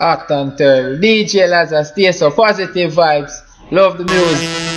Hot and terrible. DJ Lazarus, stay so positive vibes. Love the music.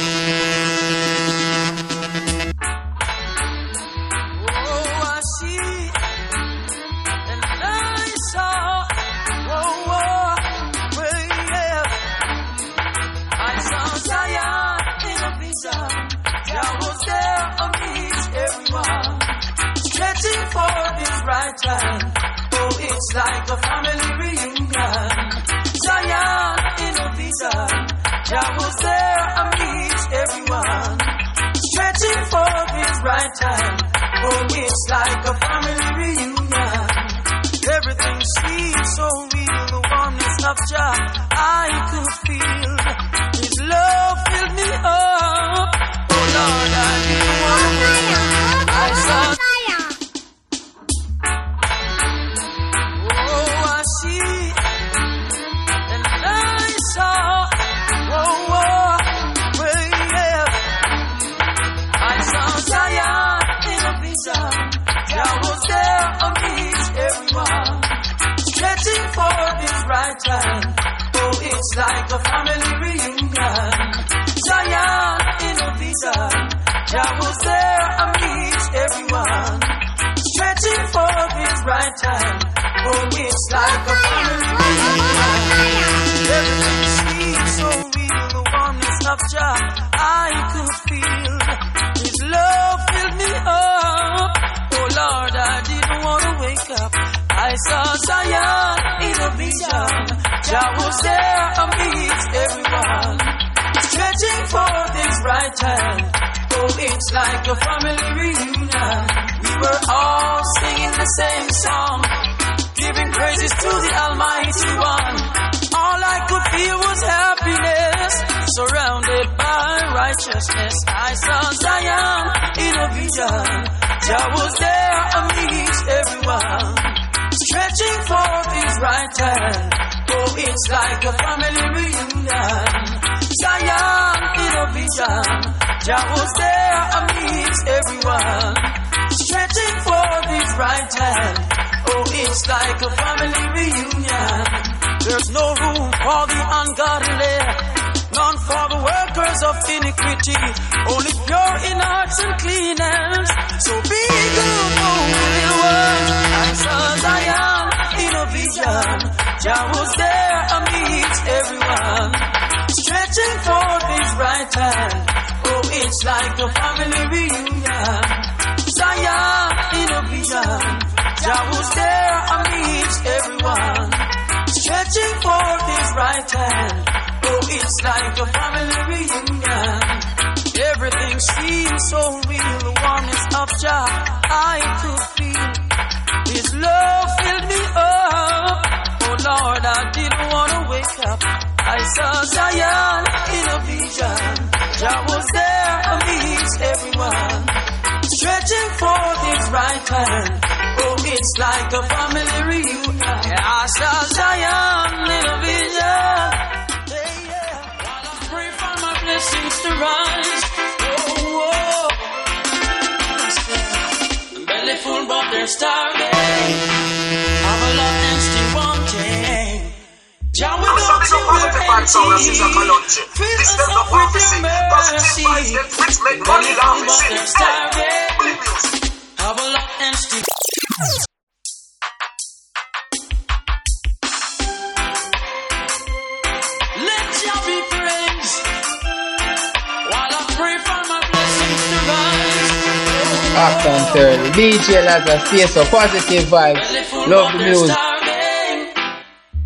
DJ Lazarus, stay so positive vibes. Love the music.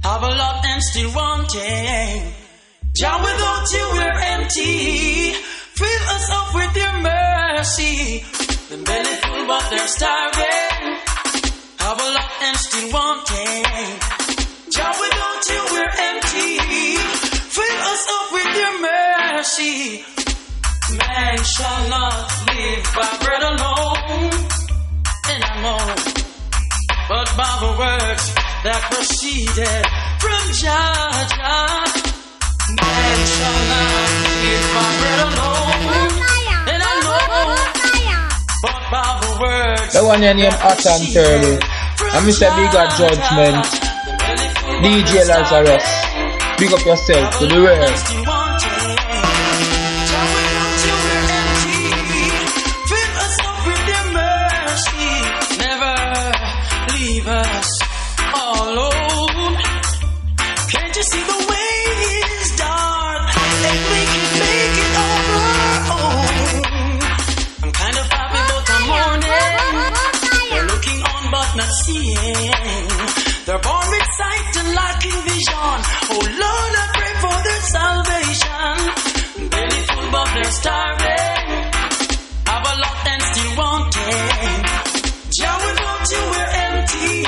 Have a lot and still wanting. Jah, without you we're empty. Fill us up with your mercy. The belly full but they're starving. Have a lot and still wanting. Jah, without you we're empty. Fill us up with your mercy. Man shall not live by bread alone but by the words that proceeded from Jah, man shall not live by bread alone. And I know, but by the words the one your name Hot and Turtle, and Mr. Bigger Judgment. DJ Lazarus. Big up yourself to the world. They're born with sight and lacking vision. Oh Lord, I pray for their salvation. Belly full, but they're starving. Have a lot and still wanting. Jah, without you, we're empty.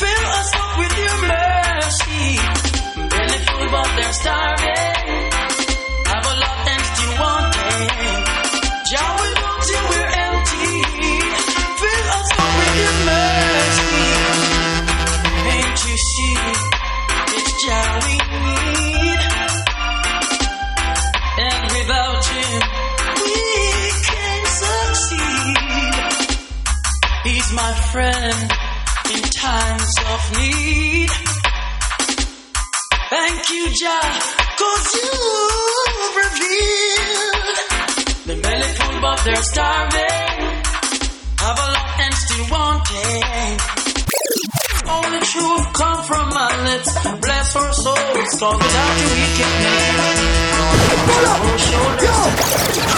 Fill us up with your mercy. Belly full, but they're starving. Friend in times of need. Thank you, Jah, cause you've revealed. The belly full, but they're starving. Have a lot and still wanting. Only truth come from my lips. Bless our souls, cause without you we can't make it. Pull up,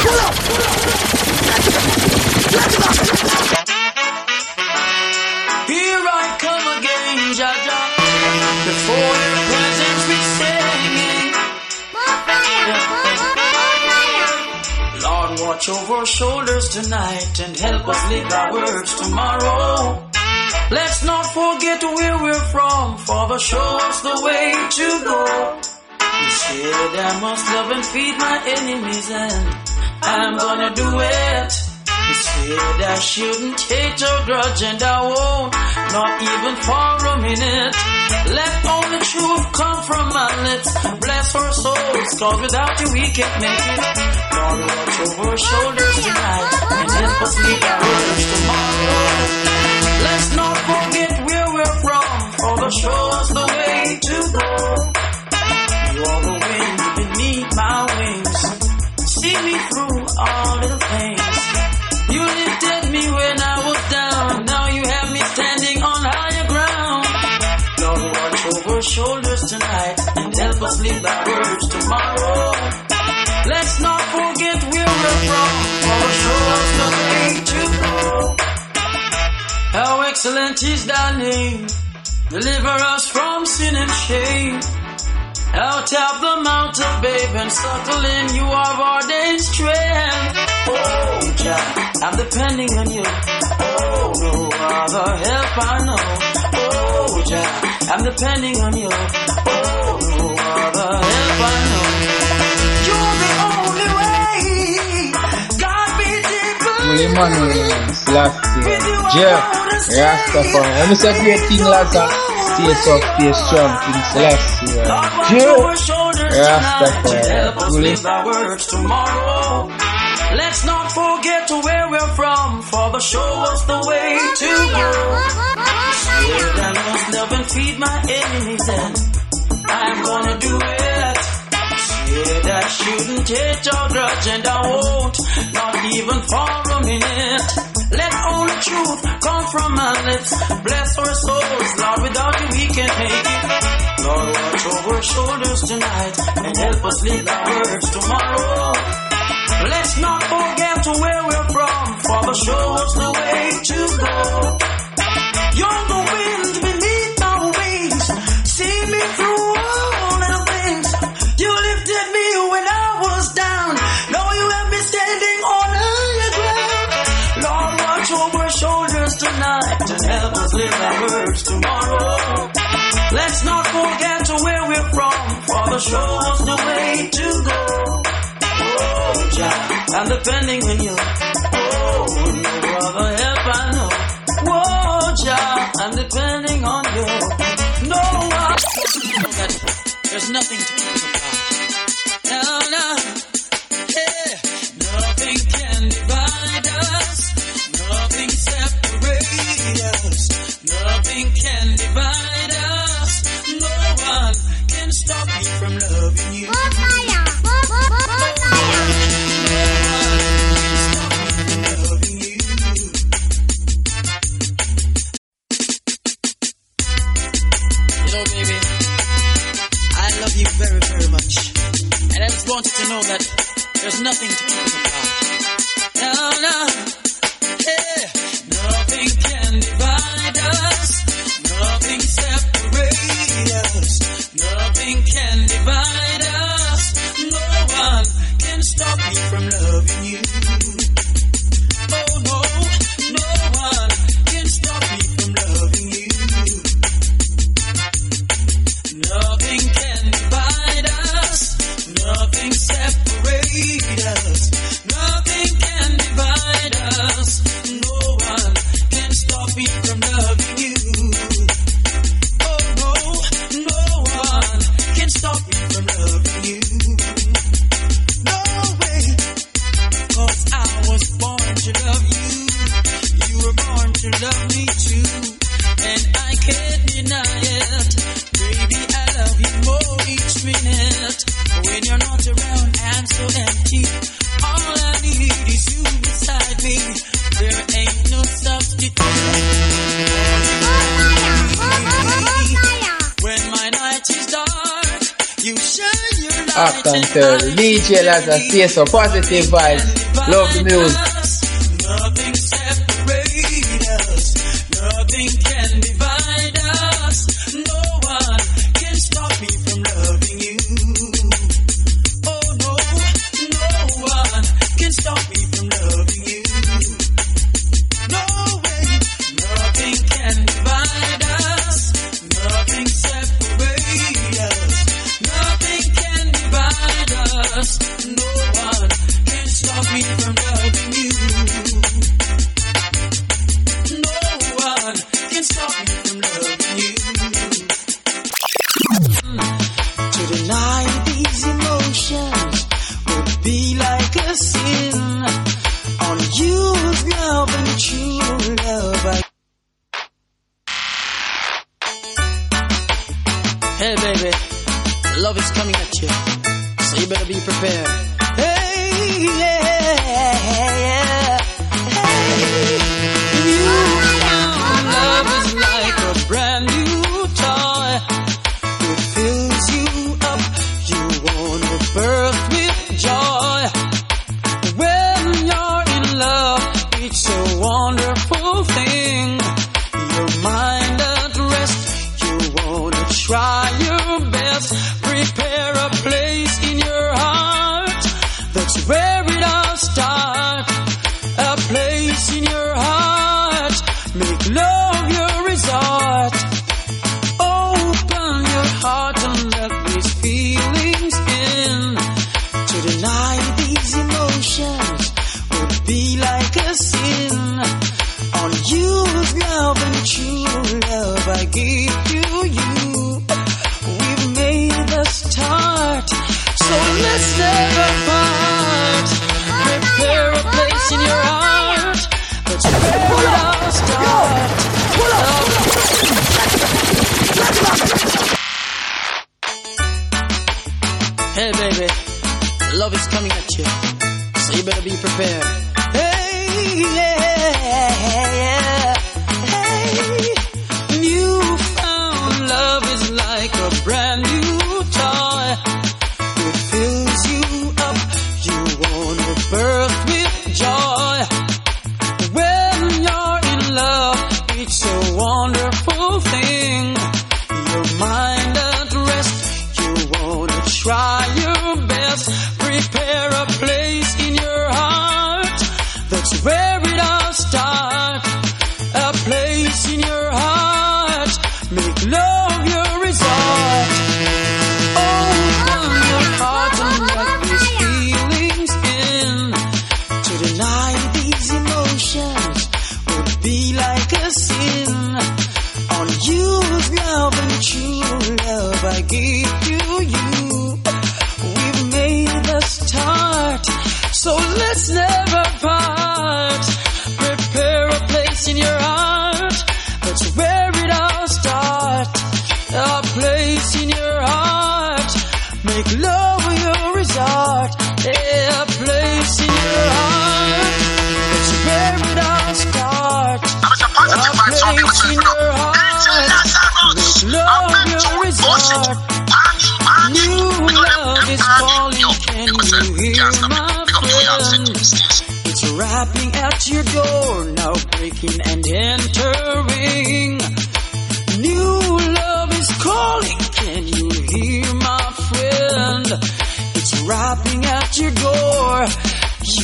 pull up, pull up. Watch over our shoulders tonight and help us live our words tomorrow. Let's not forget where we're from, Father, show us the way to go. You said I must love and feed my enemies, and I'm gonna do it. You said I shouldn't hate or grudge, and I won't, not even for a minute. Let only truth come from my lips. Bless our souls, cause without you we can't make it. Lord, watch over our shoulders tonight and help us lead our words tomorrow. Let's not forget where we're from, for the show us the way to go. You're the wind beneath my wings. See me through all our. Let's not forget where we're from, to. How excellent is thy name. Deliver us from sin and shame. Out of the mountain, babe, and subtle in you have ordained strength. Oh, Jah, I'm depending on you. Oh, no other help I know. Oh, Jah, I'm depending on you. Oh, no other help I know. You're the only way. God be. Emmanuel, Selassie, Jeff, Rastafari. Let me say great King Lazarus. Stay soft, stay strong, King Selassie. Jeff, Rastafari. Holy our words tomorrow. Let's not forget where we're from, for the show us the way to go. I must love and feed my enemies, and I'm gonna do it. Said I shouldn't hate or grudge, and I won't, not even for a minute. Let only truth come from my lips. Bless our souls, Lord, without you we can't make it. Lord, watch over our shoulders tonight and help us live our words tomorrow. Let's not forget where we're from, for the show us the way to go. You're the wind beneath my wings, see me through all little things. You lifted me when I was down, now you have me standing on higher ground. Lord, watch over our shoulders tonight and help us live our words tomorrow. Let's not forget where we're from, for the show us the way to go. Oh, Jah, I'm depending on you. Oh, no other help I know. Oh, Jah, I'm depending on you. No one. There's nothing to think about. No, no. Yeah. Nothing can divide us. Nothing separates us. Nothing can divide us. No one can stop me from loving you. want you to know that there's nothing to be about. No, no. Yeah. Nothing can divide us. Nothing separate us. Nothing can divide us. No one can stop me from loving you. Up until DJ Lazarus, Stay So Positive Vibes, Love the Music.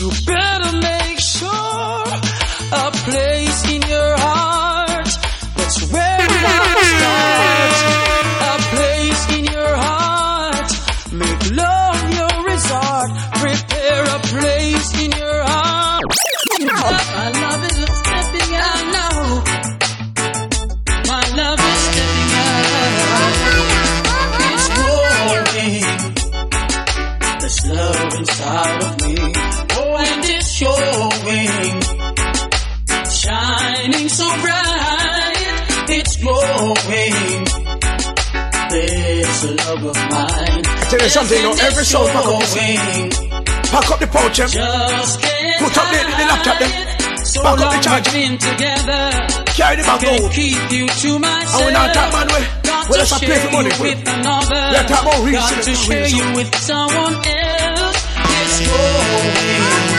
You mine. I tell you something, you every soul pack up this. Pack up the pouch, can't Put up the, the laptop, them. Back up the charger. Carry the bag out. keep you to myself. And we not talk man way. Well, let's play for money. you with another. We are about real Got to share you with someone else. It's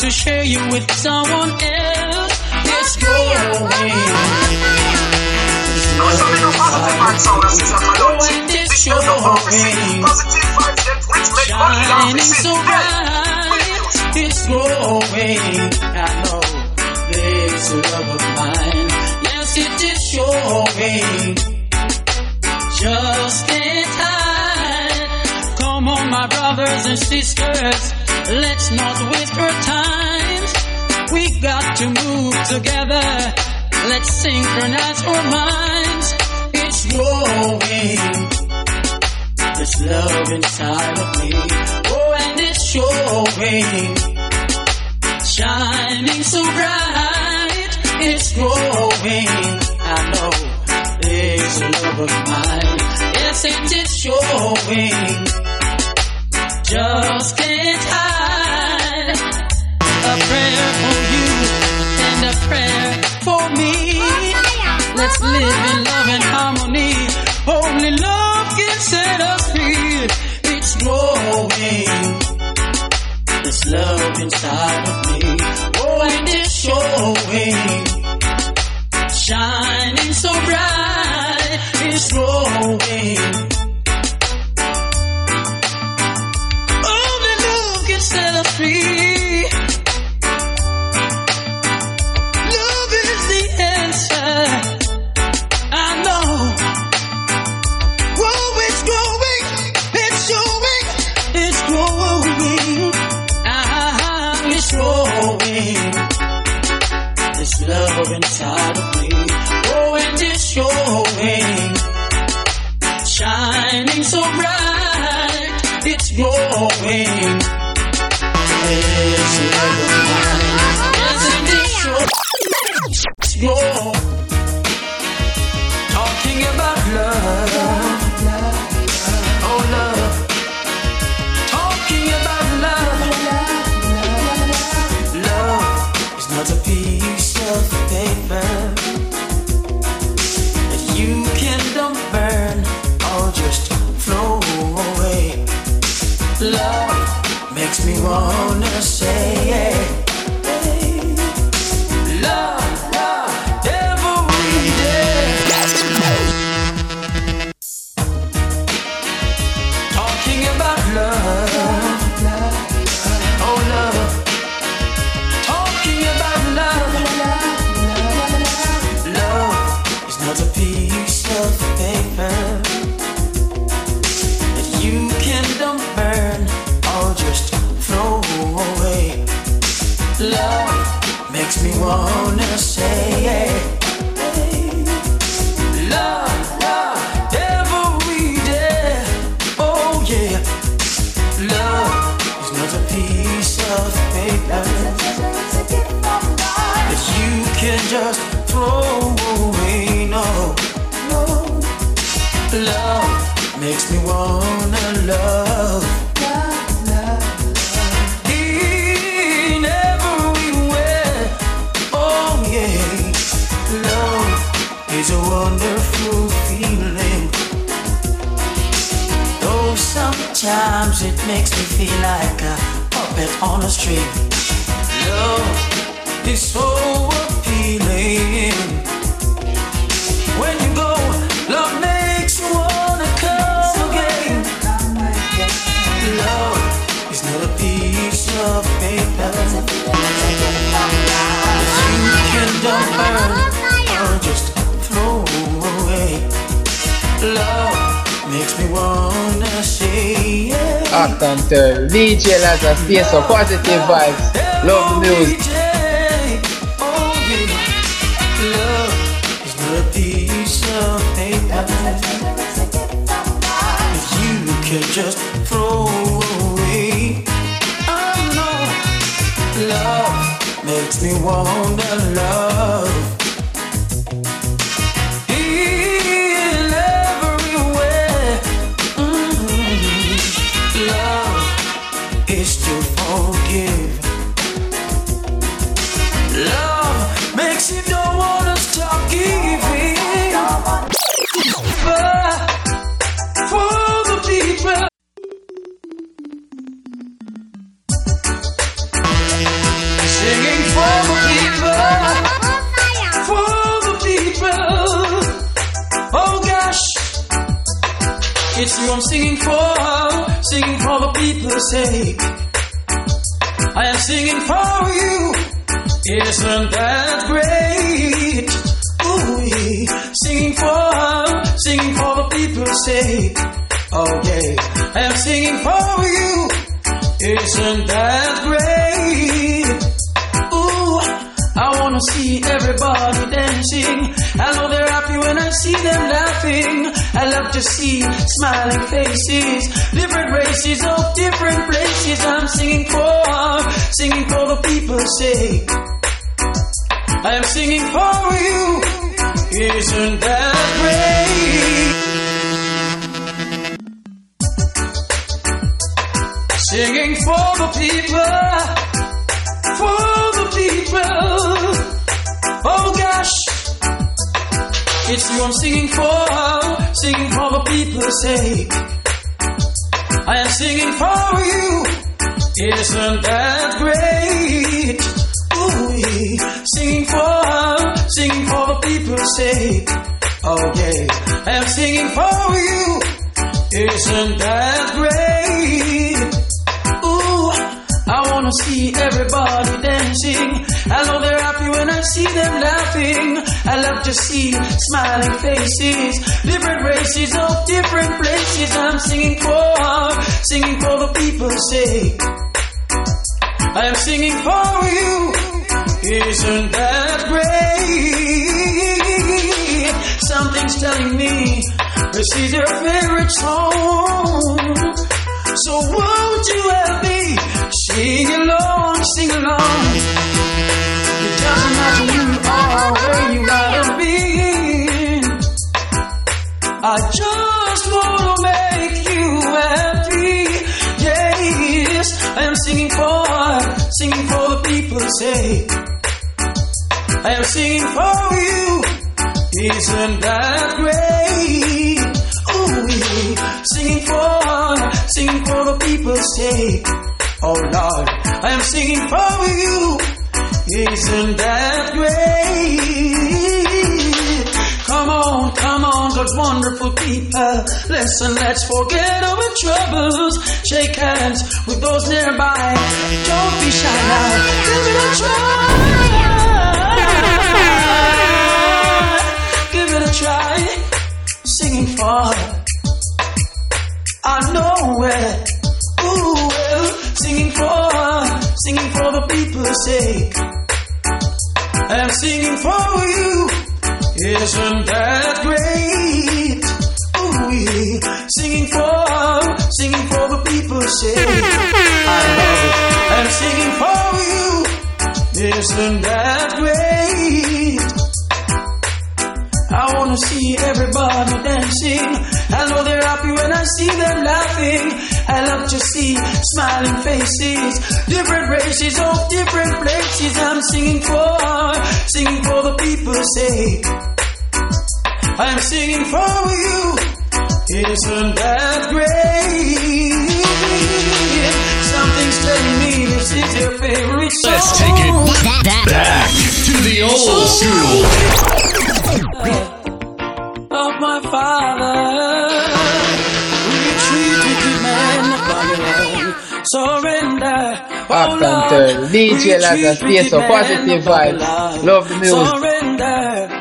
to share you with someone else. And it's showing. Shining so bright. It's growing. I know this love of mine. Yes, it is showing. To move together. Let's synchronize our minds. It's growing. This love inside of me. Oh, and it's showing. Shining so bright. It's growing. I know this love of mine. Yes, and it's showing. Just can't hide. A prayer for you prayer for me. Let's live in love and harmony. Only love can set us free. It's growing. This love inside of me. Oh, and it's showing. Shining so bright. It's growing. Love inside of me. Oh, and it's showing. Shining so bright. It's glowing. It's love of mine. And it's showing. It's glowing. Stay so positive vibes. Love the music. It's you I'm singing for, singing for the people's sake. I am singing for you. Isn't that great? Ooh, singing for, singing for the people's sake. Yeah, I am singing for you. Isn't that great? Wanna see everybody dancing. I know they're happy when I see them laughing. I love to see smiling faces, different races of different places. I'm singing for, singing for the people's sake. I am singing for you. Isn't that great? Something's telling me this is your favorite song. So won't you help me sing along, sing along? It doesn't matter who you are, where you have been. I just wanna make you happy. Yes, I am singing for, singing for the people's sake. I am singing for you. Isn't that great? Ooh, singing for, singing for the people's sake. Oh Lord, I am singing for you. Isn't that great? Come on, come on, God's wonderful people. Listen, let's forget our troubles. Shake hands with those nearby. Don't be shy now. Give it a try. Give it a try. Singing for. I know it. Ooh, singing for, singing for the people's sake. I'm singing for you. Isn't that great? Ooh, yeah. Singing for, singing for the people's sake. I love it. I'm singing for you. Isn't that great? I wanna see everybody dancing. I know they're happy when I see them laughing. I love to see smiling faces, different races of different places. I'm singing for, singing for the people's sake. I'm singing for you. Isn't that great? Something's telling me this is your favorite song. Let's take it back to the old school. Uh, my father. Retreat, wicked man of Babylon. Surrender. Oh Up until DJ Lazarus, so positive vibes. Love the music. Surrender.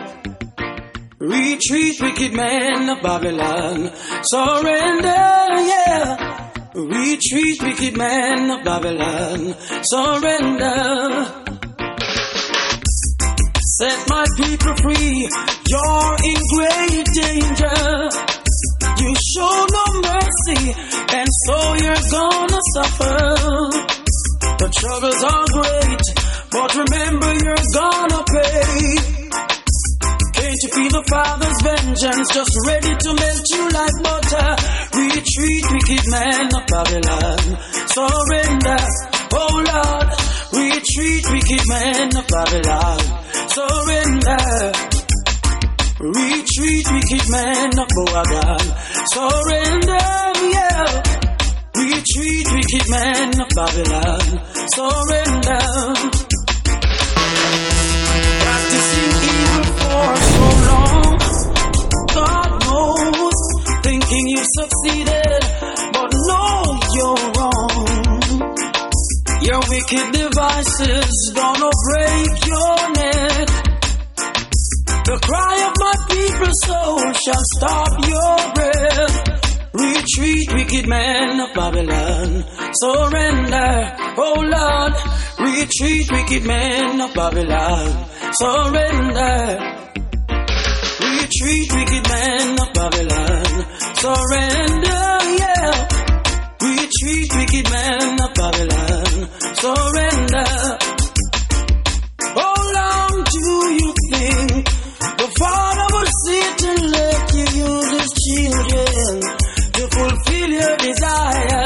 Retreat, wicked man of Babylon. Surrender, yeah. Retreat, wicked man of Babylon. Surrender. Set my people free. You're in great danger. You show no mercy, and so you're gonna suffer. The troubles are great, but remember you're gonna pay. Can't you feel the Father's vengeance just ready to melt you like butter? Retreat, wicked man of Babylon. Surrender, oh Lord. Retreat, wicked man of Babylon. Surrender. Retreat, wicked man of Babylon. Surrender, yeah. Retreat, wicked man of Babylon. Surrender. Practicing evil for so long. God knows, thinking you succeeded, but no, you're wrong. Your wicked devices gonna break. The cry of my people's soul shall stop your breath. Retreat, wicked man of Babylon. Surrender, oh Lord. Retreat, wicked man of Babylon. Surrender. Retreat, wicked man of Babylon. Surrender, yeah. Retreat, wicked man of Babylon. Surrender. How long do you your desire?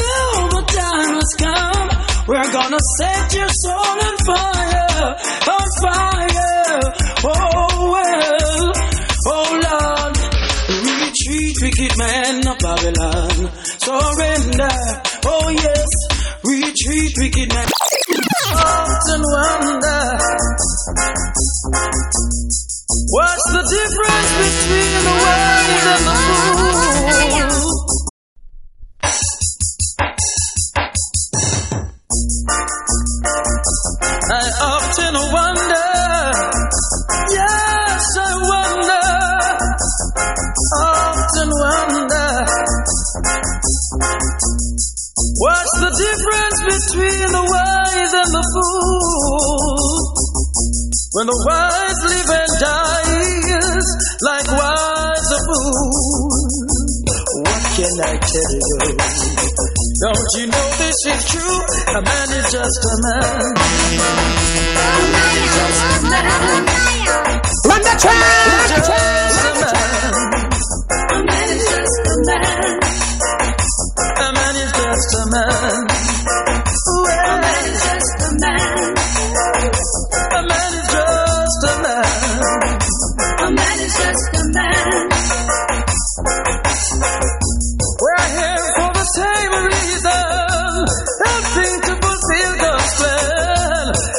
Now the time has come. We're gonna set your soul on fire, on fire. Oh well, oh Lord. Retreat, wicked man of Babylon. Surrender, oh yes. Retreat, wicked man. Often wonder what's the difference between the wise and the Often wonder, yes, I wonder, often wonder, what's the difference between the wise and the fool? When the wise live and dies, likewise the fool. What can I tell you? Don't you know this is true? A man is just a man. Run the track! Just a man. A man is just a man. A man is just a man. A man is just a man. A man is just a man.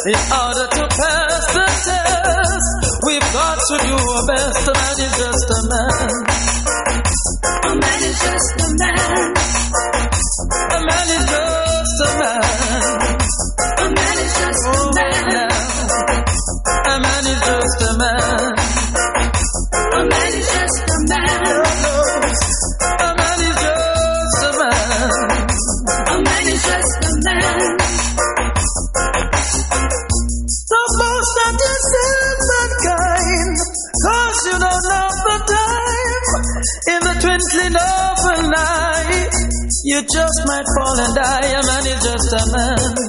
In order to pass the test, we've got to do our best. Might fall and die. A man is just a man.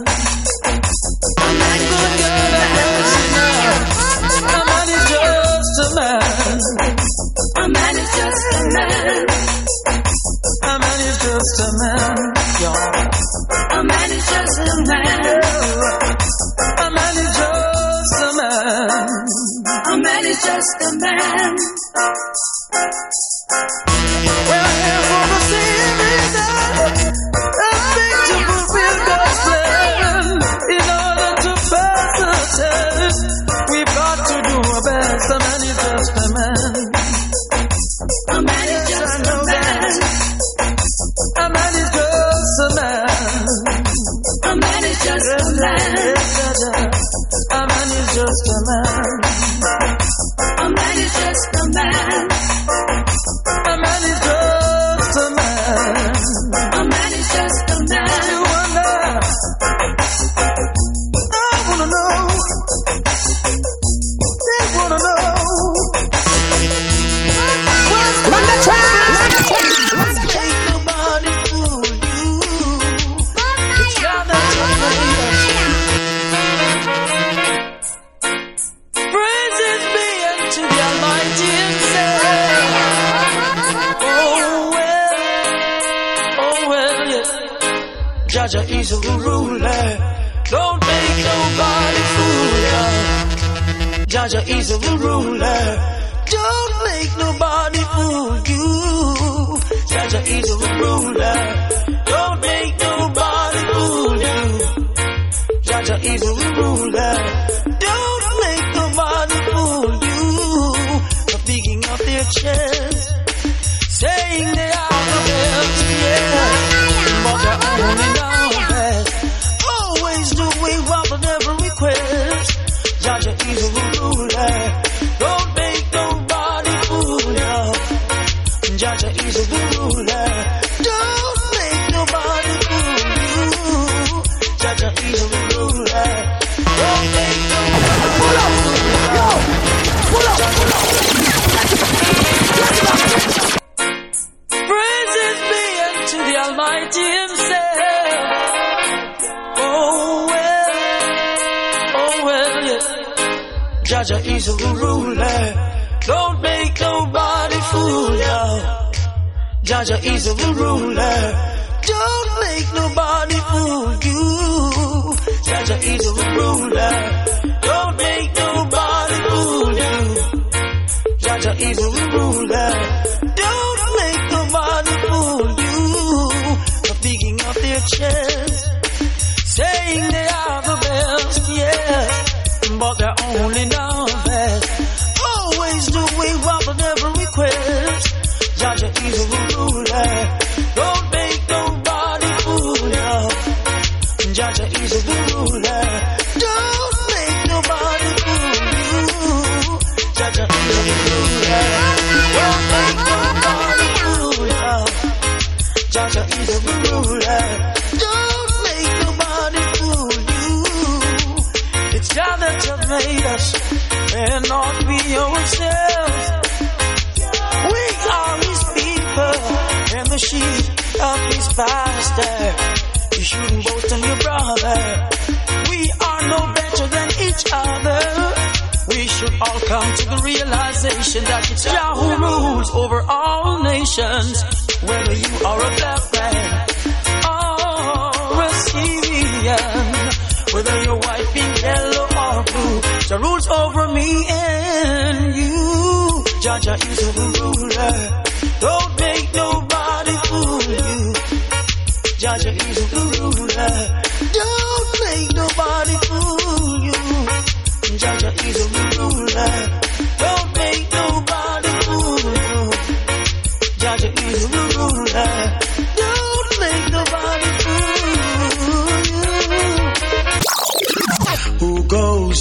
Yes.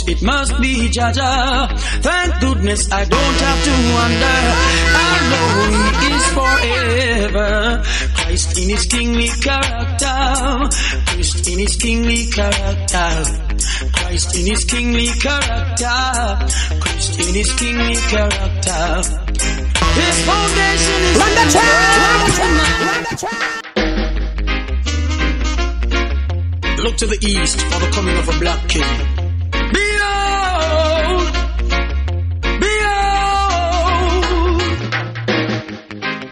it must be Jah Jah. Thank goodness I don't have to wonder. I know He is forever. Christ in His kingly character. Christ in His kingly character. Christ in His kingly character. Christ in His kingly character. His foundation is. Run the track! Run the track! Look to the east for the coming of a black king.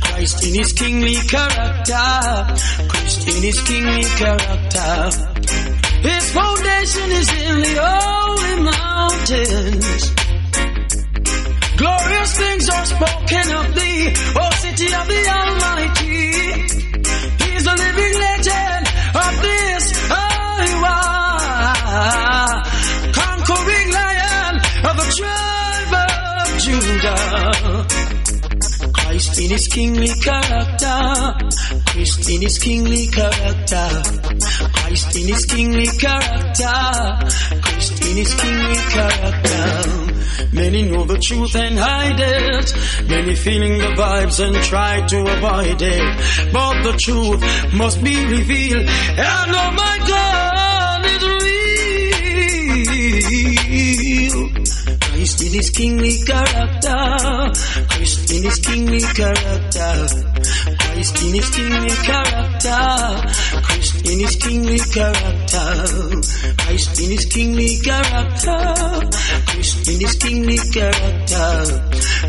Christ in his kingly character. Christ in his kingly character. His foundation is in the holy mountains. Glorious things are spoken of thee, O city of the Almighty. He's the living legend of this holy. Conquering lion of the tribe of Judah. Christine is kingly character. Christine is kingly character. Christine is kingly character. Christine is kingly character. Many know the truth and hide it. Many feeling the vibes and try to avoid it. But the truth must be revealed. And oh my God is real. Christ in his kingly character. Christ in his kingly character. Christ in his kingly character. Christ in his kingly character. Christ in his kingly character. Christ in his kingly character.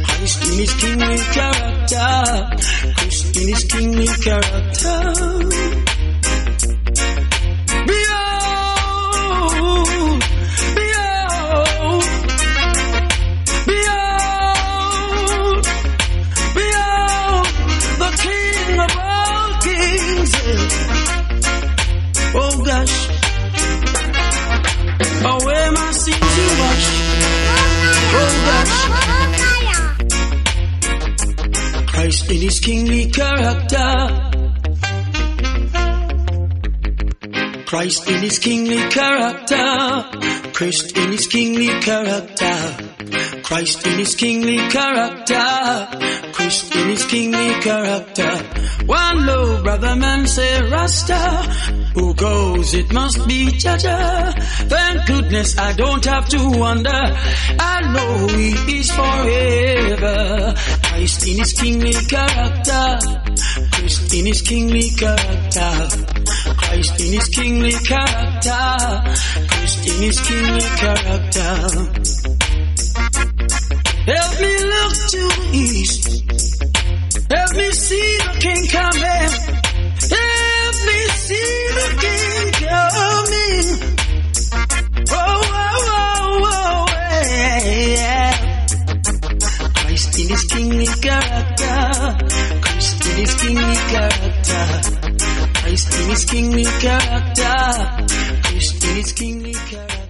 Christ in his kingly character. Christ in his kingly character. In his kingly character. Christ in his kingly character. Christ in his kingly character. Christ in his kingly character. Christ in his kingly character. One low brother man say Rasta. Who goes? It must be Jah Jah. Thank goodness I don't have to wonder. I know he is forever. Christ in his kingly character. Christ in his kingly character. Christ in his kingly character. Christ in his kingly character. Help me look to the east. Help me see the King coming. His kingly character. Christ in His kingly character. Christ in His kingly character. Christ in His kingly character.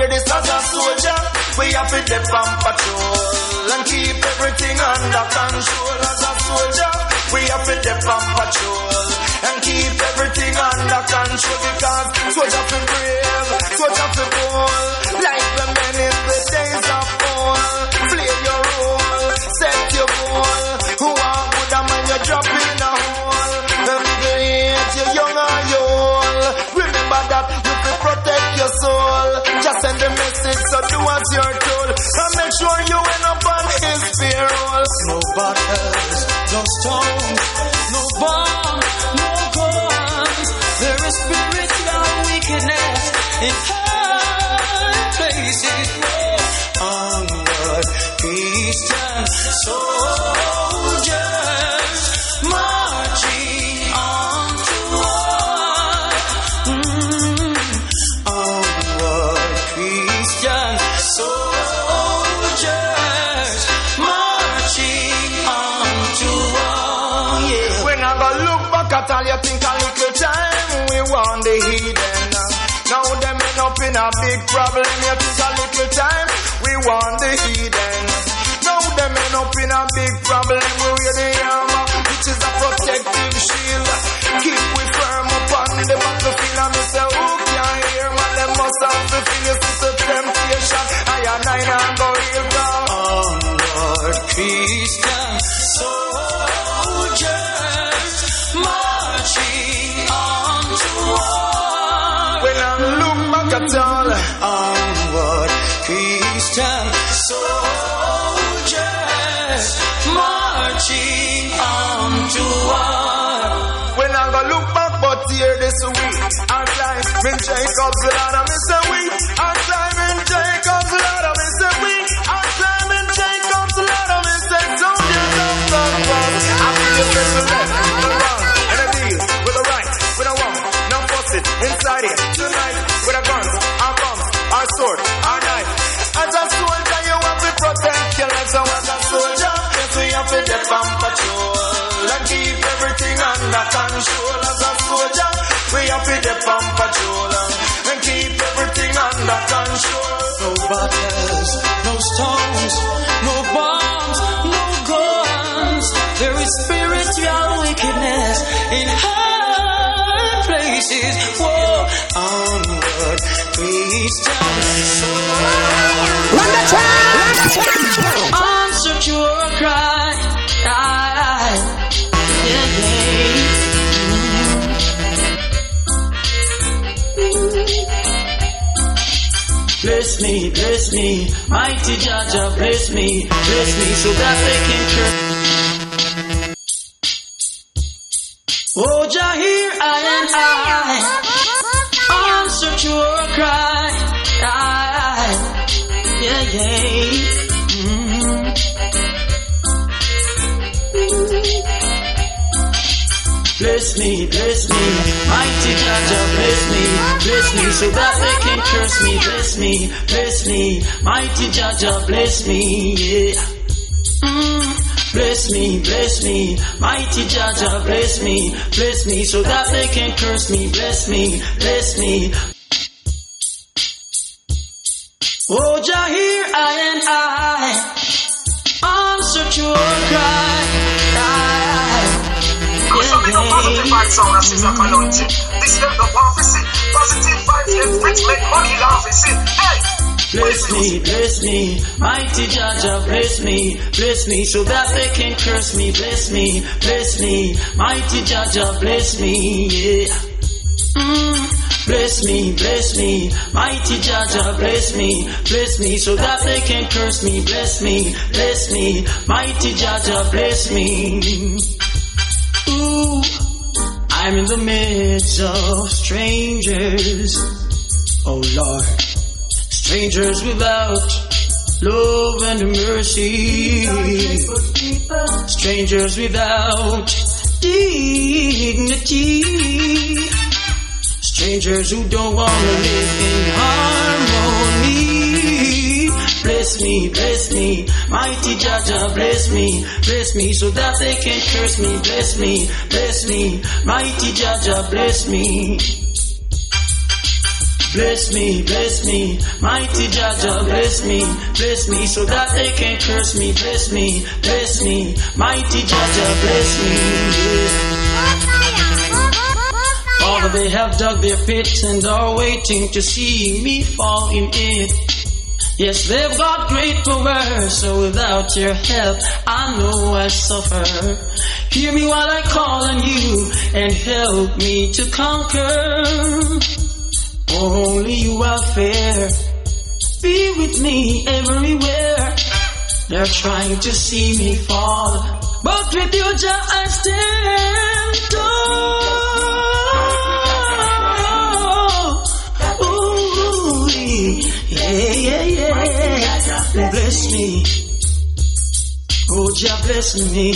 Here this as a soldier, we have to dip on patrol and keep everything under control. As a soldier, we have to dip on patrol and keep everything under control because soldier feel brave, soldier feel bold, message, so do as you're told. And make sure you end up on his payroll. No battles, no stones, no bombs, no guns. There is spiritual wickedness in all. Onward, Christian soldiers marching on to war. When I go look back, but hear this we are climbing Jacob's ladder. Me under control. As a soldier, we have to dip on patrol and keep everything under control. No battles, no stones, no bombs, no guns. There is spiritual wickedness in high places. Whoa, onward, Christian Run the track! Answer to Bless me, bless me, mighty Jah Jah, bless me, bless me, so that they can trust. Oh, Jah, here I am, I answer to our cry. Aye. Yeah, yeah. Mm-hmm. Bless me, bless me, mighty Jah Jah, bless me, bless me, so that they can curse me. Bless me, bless me, mighty Jah Jah, bless me, yeah. Mm. Bless me, bless me, mighty Jah Jah, bless me, bless me, so that they can curse me. Bless me, bless me. Oh, Jah, here I and I I'm in a positive vibe sound as is a Kalonji. This them the prophecy. Positive vibes get rich, make money laugh, see. Hey! Bless me, bless me, mighty Jah Jah, bless me, bless me, so that they can curse me. Bless me, bless me, mighty Jah Jah, bless me, yeah. Mm. Bless me, bless me, mighty Jah Jah, bless me, bless me, so that they can curse me. Bless me, bless me, mighty Jah Jah, bless me. Ooh, I'm in the midst of strangers. Oh Lord, strangers without love and mercy. Strangers without dignity. Strangers who don't want to live in harmony. Bless me, bless me, mighty Jah Jah, bless me, bless me, so that they can curse me. Bless me, bless me, mighty Jah Jah, bless me. Bless me, bless me, mighty Jah Jah, bless me, bless me, so that they can curse me. Bless me, bless me, mighty Jah Jah, bless me. Yeah. Father, they have dug their pits and are waiting to see me fall in it. Yes, they've got great power, so without your help, I know I suffer. Hear me while I call on you and help me to conquer. Only you are fair. Be with me everywhere. They're trying to see me fall, but with you, Jah, I stand tall. Bless me. Oh, Jah, bless me.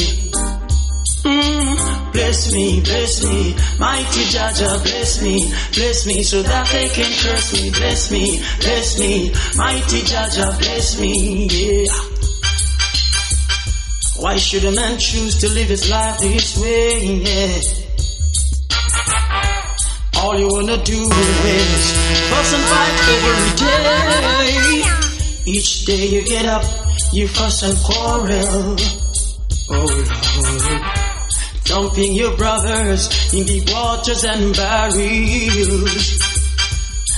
Mm, bless me, bless me, mighty Jah Jah, bless me, bless me, so that they can curse me. Bless me, bless me, mighty Jah Jah, bless me, yeah. Why should a man choose to live his life this way? Yeah. All you wanna do is fuss and fight every day. Each day you get up, you fuss and quarrel. Oh Lord. Dumping your brothers in deep waters and barrels.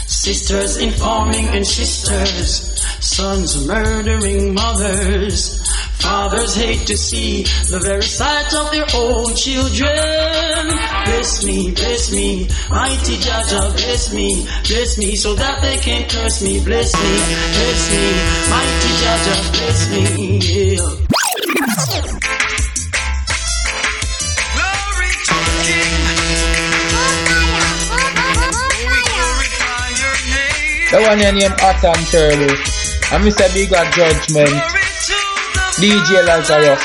Sisters informing and sisters, sons murdering mothers. Fathers hate to see the very sight of their own children. Bless me, bless me, mighty Jah Jah, bless me, bless me, so that they can curse me. Bless me, bless me, mighty Jah Jah, bless me. Yeah. The one your name Atom Turbo. And Mr. Bigger Judgment. DJ Lazarus.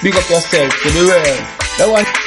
Big up yourself to the world. That one.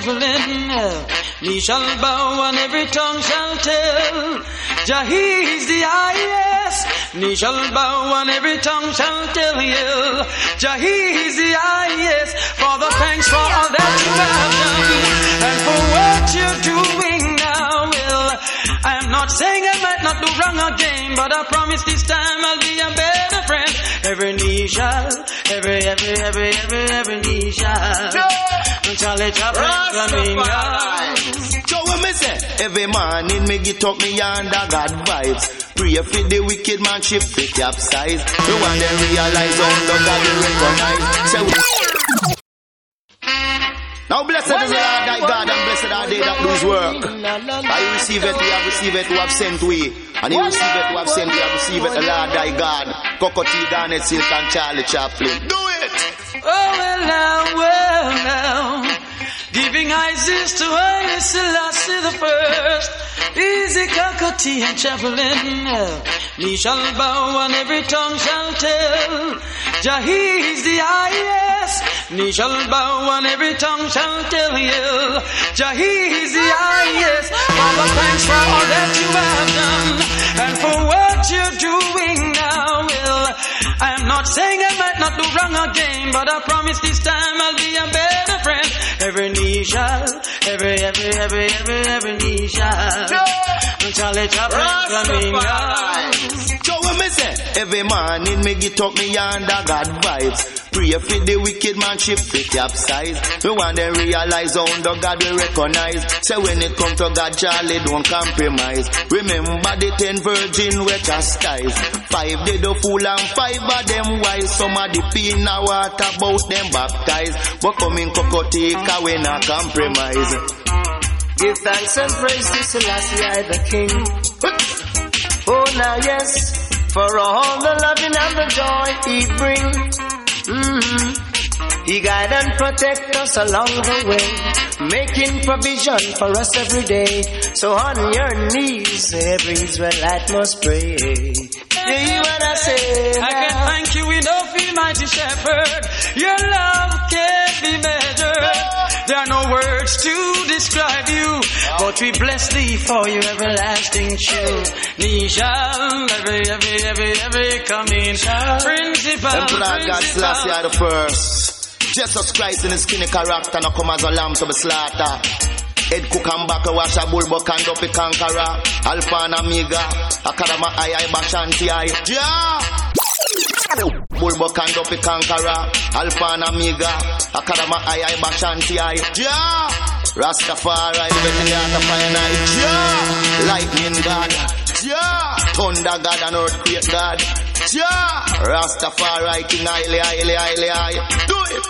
Chaplin. Knee shall bow and every tongue shall tell. Jah is the highest. Knee shall bow and every tongue shall tell you. Jah is the highest. Father, thanks for all that you have done. And for what you're doing now, well, I am not saying I might not do wrong again, but I promise this time I'll be a better friend. Every knee shall, every, every, every, every, every knee shall. Chaplin coming. So what me say? Every morning me get up me under God vibes. Pray for the wicked man ship fi capsize. The one they realize how the God they recognize. Say now blessed is the Lord thy God and blessed are they that do his work. I receive it, we have received it, we have sent we. And you receive it, we have sent, we have received it, the Lord thy God. Cocoa Tea, Silk and Charlie Chaplin. Do it! Oh, well, now, well, now. Giving Isis to Haile Selassie the first. Easy Kakoti and Chaplin. Knee shall bow and every tongue shall tell. Jah is the highest. Knee shall bow and every tongue shall tell you. Jah is the highest. Father, thanks for all that you have done. And for what you're doing now. Well, I am not saying I might not do wrong again, but I promise this time I'll be a better friend. Every knee shall, every, every, every, every, every knee shall. Charlie Chaplin coming down. So what me say? Every morning me get up me under God vibes. Pray for the wicked man ship fi capsize. We want them realize how under God we recognize. Say when it come to God, Charlie don't compromise. Remember the ten virgin we chastise. Five did the fool and five of them wise. Some of the pee in the water bout them baptized. But coming cocotica we not compromise. Give thanks and praise to Selassie I the King. Oh, now yes, for all the loving and the joy he brings. Hmm He guide and protect us along the way, making provision for us every day. So on your knees, every Israelite must pray. Yeah, you I say I can thank you enough, you mighty shepherd. Your love measured. There are no words to describe you, but we bless thee for your everlasting truth. Shall every, every, every, every coming principal. Emperor God Selassie the first. Jesus Christ in his skinny character no come as a lamb to be slaughtered. Head cook and back wash a bull buck and up a conqueror. Alpha and Omega. Akadama I I Bashanti I. Yeah. And up a conqueror. Alpha and Omega. Akadama I I Bashanti I. Yeah. Rastafari, the heart of. Yeah. Lightning God. Yeah. Thunder God and earthquake God. Yeah. Rastafari, King Haile, Haile, Haile, Haile. Do it.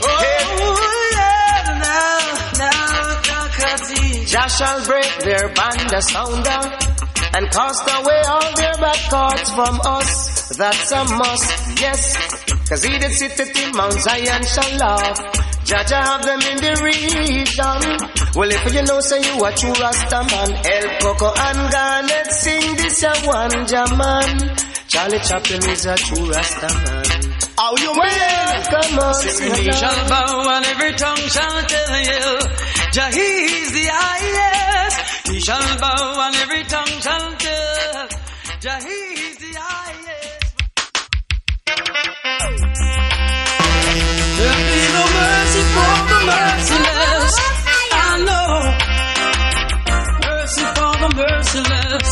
Oh, yeah, now, now. Jah shall break their band asunder and cast away all their bad thoughts from us. That's a must, yes. Cause he that sitteth in Mount Zion shall laugh. Jah Jah have them in the region. Well, if you know, say you a true Rasta man. El Coco and Garnett sing this a one Jaman. Charlie Chaplin is a true Rasta man. How you mean? Come on, Every knee shall bow and every tongue shall tell you, Jah is the highest. Shall bow and every tongue shall tell, Jah is the highest. There'll be no mercy for the merciless. I know. Mercy for the merciless.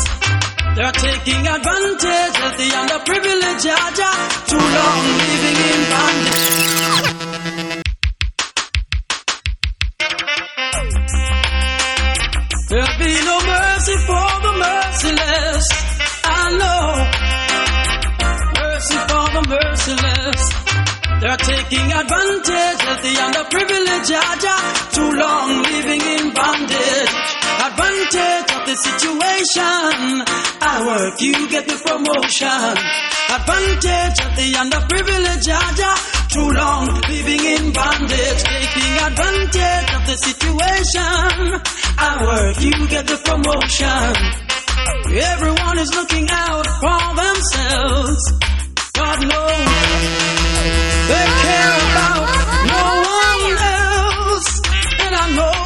They're taking advantage of the underprivileged, Jah. Too long living in bondage. Taking advantage of the underprivileged, Jah. Too long living in bondage. Advantage of the situation. I work, you get the promotion. Advantage of the underprivileged, Jah. Too long living in bondage. Taking advantage of the situation. I work, you get the promotion. Everyone is looking out for themselves. God knows they care about no one else. And I know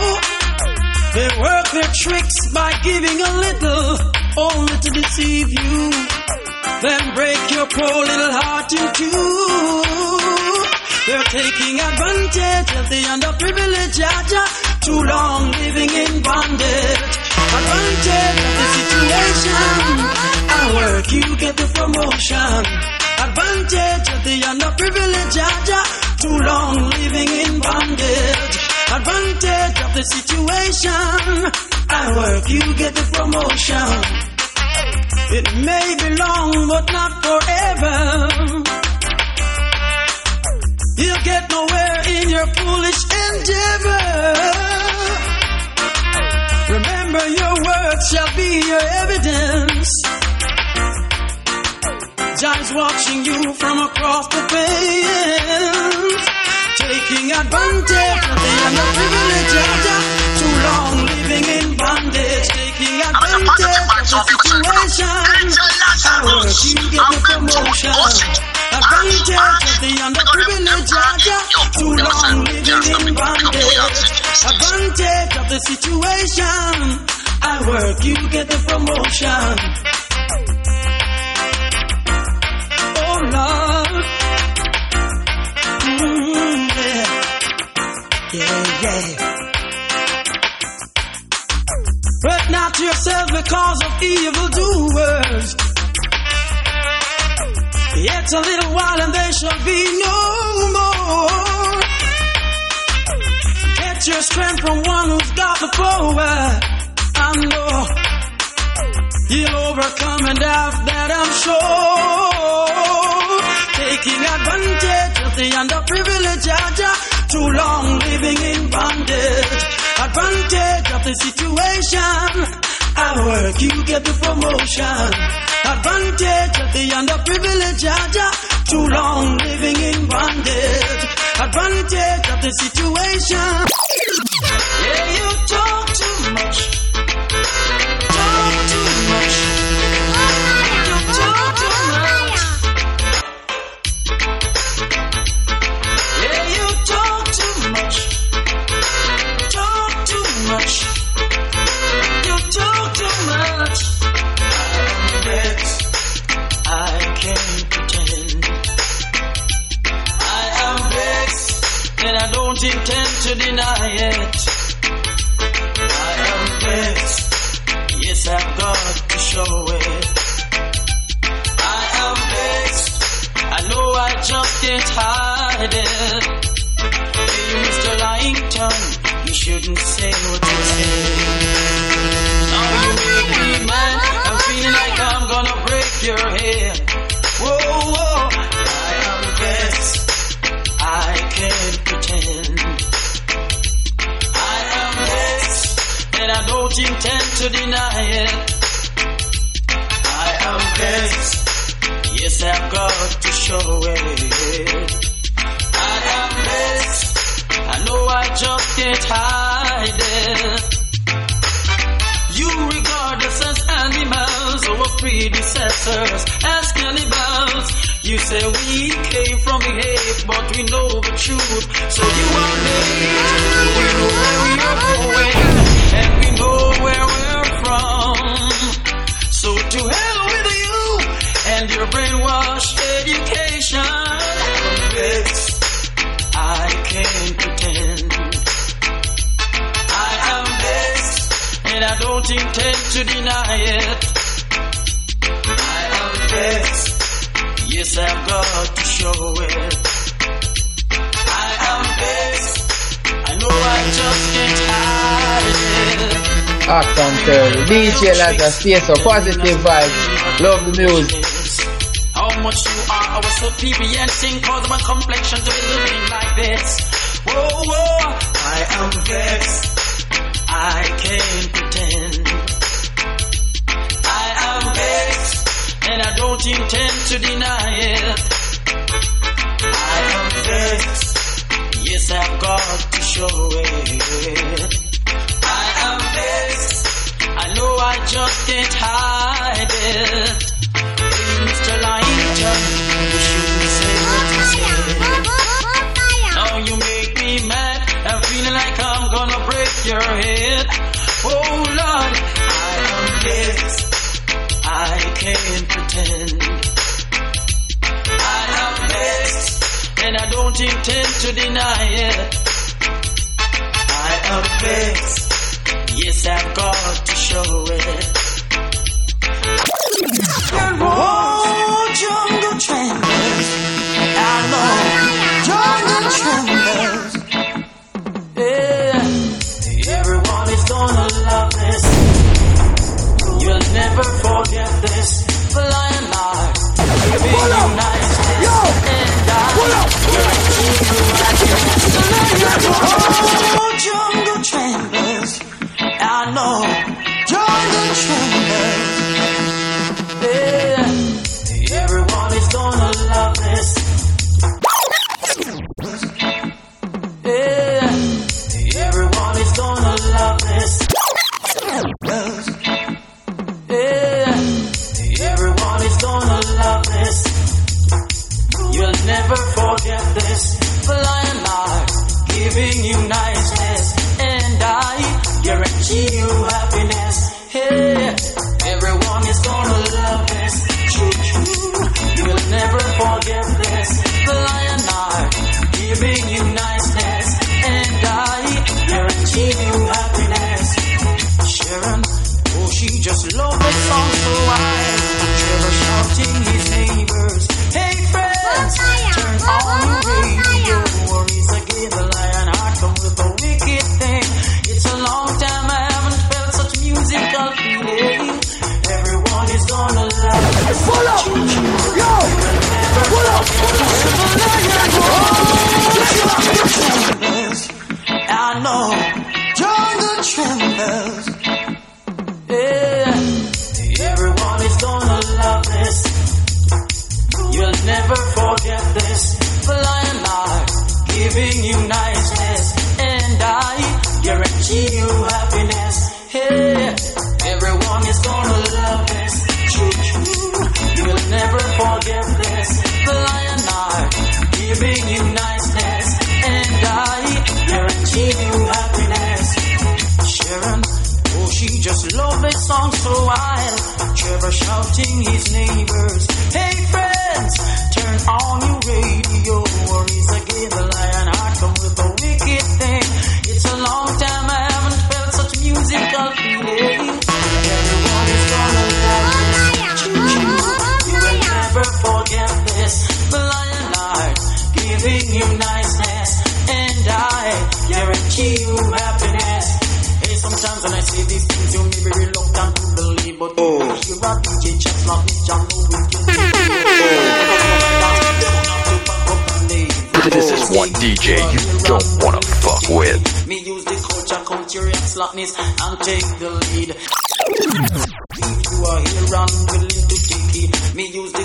they work their tricks by giving a little, only to deceive you. Then break your poor little heart in two. They're taking advantage of the underprivileged, Jah. Too long living in bondage. Advantage of the situation. I work, you get the promotion. Advantage of the underprivileged, Jah. Too long living in bondage. Advantage of the situation. I work, you get the promotion. It may be long, but not forever. You'll get nowhere in your foolish endeavor. Remember, your words shall be your evidence. Is watching you from across the fence, taking advantage of the Jah. Too long living in bondage, taking advantage of the situation. I work, you get the promotion. Advantage of the underprivileged. Too long living in bondage. Advantage of the situation. I work, you get the promotion. Yeah, yeah. Fret not yourself because of evildoers. Yet a little while and there shall be no more. Get your strength from one who's got the power. I know you'll overcome and have that I'm sure. Taking advantage of the underprivileged. Too long living in bondage. Advantage of the situation. I work, you get the promotion. Advantage of the underprivileged, Jah. Too long living in bondage. Advantage of the situation. Yeah, you talk don't intend to deny it. I am vexed. Yes, I've got to show it. I am vexed. I know I just can't hide it. Hey, Mr. Langton, you shouldn't say what you say. Now you make me mad. I'm feeling like I'm gonna break your head. To deny it. I am vexed. Yes, I've got to show it. I am vexed. I know I just can't hide it. You regard us as animals, our predecessors as cannibals. You say we came from the hate, but we know the truth. So you are late. We know where we are going, and we know where we're from. So to hell with you and your brainwashed education. I'm. I can't pretend. I am vexed, and I don't intend to deny it. I am vexed. Yes, I've got to show it. I am vexed. I I and tell. DJ Lazarus, stay so positive vibes. Love the music. How much you are our superior thing cause my complexion to be living like this. Whoa, whoa, I am vexed. I can't pretend. I am vexed, and I don't intend to deny it. I am vexed. Yes, I've got to show it. I am vexed. I know I just can't hide it. Mr. Langton, you shouldn't say what you say. Now you make me mad. I'm feeling like I'm gonna break your head. Oh Lord, I am vexed. I can't pretend. And I don't intend to deny it. I am vexed. Yes, I've got to show it. Oh, jungle trembles. I know. Jungle trembles. Yeah. Everyone is gonna love this. You'll never forget Oh! Song so wild. Trevor shouting his neighbors, hey friends, turn on your radio. Worries again, the lion heart come with a wicked wicked thing. It's a long time I haven't felt such musical feeling. Everyone is gonna love oh, this. Oh, oh, you will never forget this. The lion heart giving you niceness, and I guarantee you happiness. Hey, sometimes when I say these things, you may be reluctant DJ you don't wanna fuck with. Me use the culture, and slackness, and take the lead. If you are here and willing to take it, me use the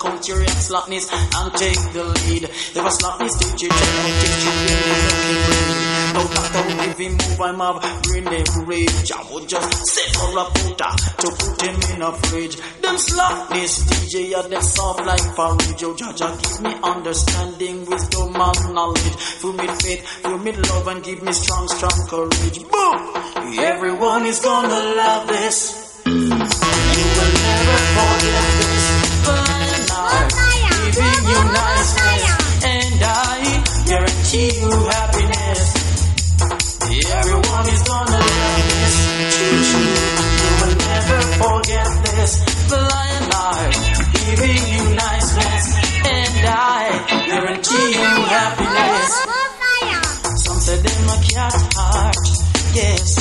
culture, and slackness, and take the lead. If a slackness teach you, check out, teach you, no matter he move, I'm up, bring them rage. I would just sit for a puta to put him in a fridge. Them slap this DJ are them soft like porridge. Yo, Jah Jah, give me understanding, wisdom, and knowledge. Fill me faith, fill me love, and give me strong, strong courage. Boom! Everyone is gonna love this. You will never forget this. But I'm giving you niceness, and I guarantee you happiness. Everyone is gonna love this. You will never forget this. The lion heart giving you niceness, and I guarantee you happiness. Some say them a cat heart, yes.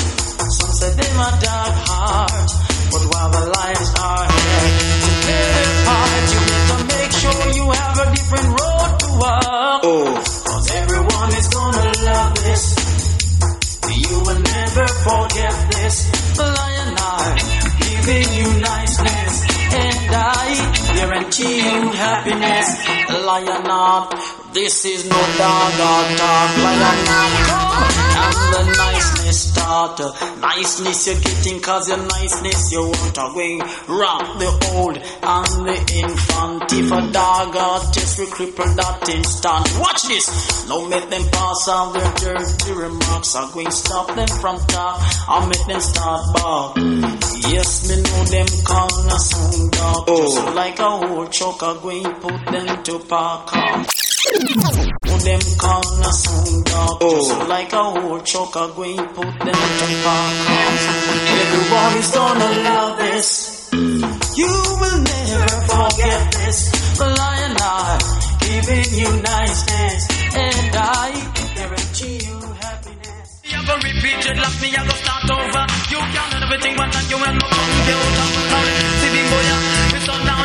Some say them a dark heart, but while the lions are here to play their part, you need to make sure you have a different road to walk. Cause this. I guarantee you happiness. Lion heart, this is no dog or dog. Lion heart, and the niceness start. Niceness you're getting, cause your niceness you want away. Rock the old and the infant. If a dog or test we cripple that instant. Watch this. No make them pass on their dirty remarks. I'm going stop them from talk. I'll make them start bark. Yes, me know them call a sound dog. Just like a whole choke, I'm going to put them to park. Know them call a sound dog. Oh. Just like a whole choke, I'm going put them to park. Everybody's gonna love this. You will never forget this. The lion heart giving you niceness, and I guarantee you happiness. You go repeat it, love me, I go start over. You can't do everything, but then you will not no computer. See me, boy, it's all down, down, down.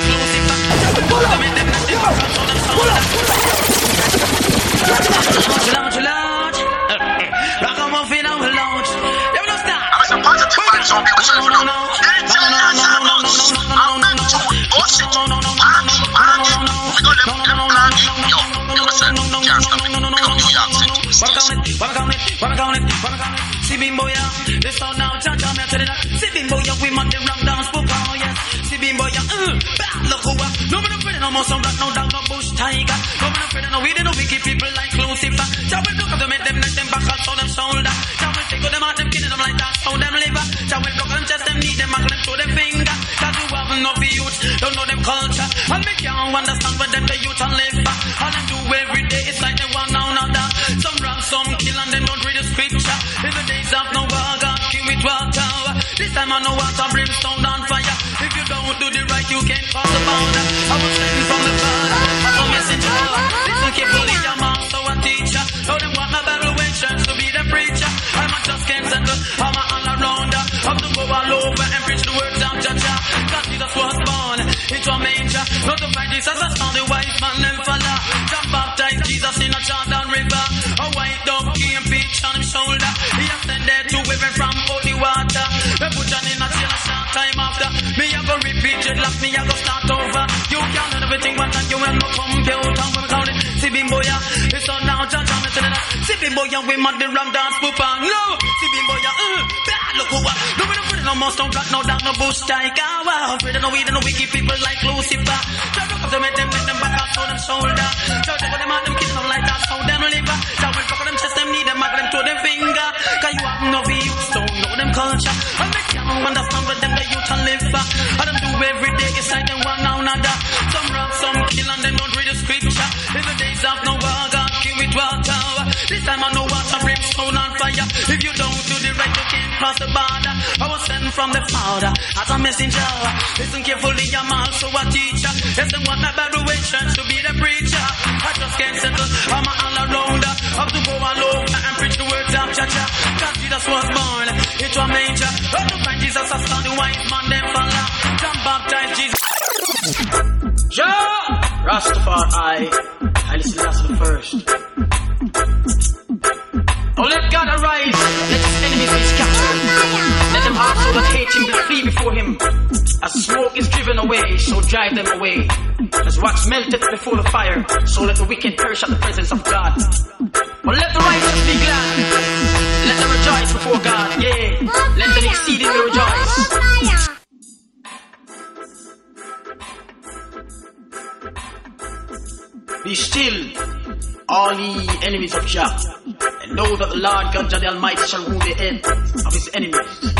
See bimbo ya, this sound now, cha cha me tell it that. See bimbo ya, we man them ram dance See bimbo ya, uh, bad look over. No man afraid no more black, no dog, no bush tiger. No man afraid no we they no wicked people like Lucifer. Jah will look up to make them let them back out, so them shoulder. Jah will take them out, them killing them like that, so them liver. Jah will look and chest them need them, and them throw them finger. Cause you have no be youth, don't know them culture. And me can't understand where them the youth and live. And them do every day, it's like they want now another. Some rob, some kill, and them don't read the scripture. In the days of no God, king with water. This time I know water, brimstone you can't cross the border. I was sent from the Father, as a messenger. Listen carefully, I'm also a teacher. Know them want my Bible when to be the preacher. I'm a just can't settle, I'm a all arounder. Have to go all over and preach the words of Jah Jah. God Jesus was born into a manger. Not to find a sound, the white man them follow. John baptized Jesus in a Jordan River. A white dog came pitch on his shoulder. He ascended to heaven from repeat me a go start over. You can't do everything, but then you will no computer. We call it See boy, it's on now, John John, it's on See boy, we mad the ram dance, poop on. No, see boy, uh, bad look over. No, we don't put it no more, don't no down, no bush, like, wow. Afraid of no weed and no wicked people like Lucifer. Try to them, make them, make them back up on them shoulder. Try to them out, them kiss them like that, so them liver. Try to fuck them chest, them need them, mag them to them finger. Cause you have no view, so know them culture. And make you understand what them, the youth and live. And them do every day, it's like them one now another. Some rob, some kill, and them don't read the scripture. In the days of no war, God kill with water. This time I know what a brimstone on fire. If you don't do the right, you can't cross the border. I was sent from the Father as a messenger. Listen carefully, I'm also a teacher. Yes, one that by the way church to be the preacher. I just can't settle, I'm a all arounder. Have to go alone and preach the words of Jah. Cause Jesus was born into a manger. But to find Jesus, a son, the wise man, them follow. Jah Rastafari, I listen to the first. Oh, let God arise, let his enemies be scattered. Let them also that hate him flee before him. As smoke is driven away, so drive them away. As wax melted before the fire, so let the wicked perish at the presence of God. But let the righteous be glad. Let them rejoice before God, yea. Let them exceedingly rejoice. Be still, all ye enemies of Jah, and know that the Lord God Jah the Almighty shall rule the end of his enemies.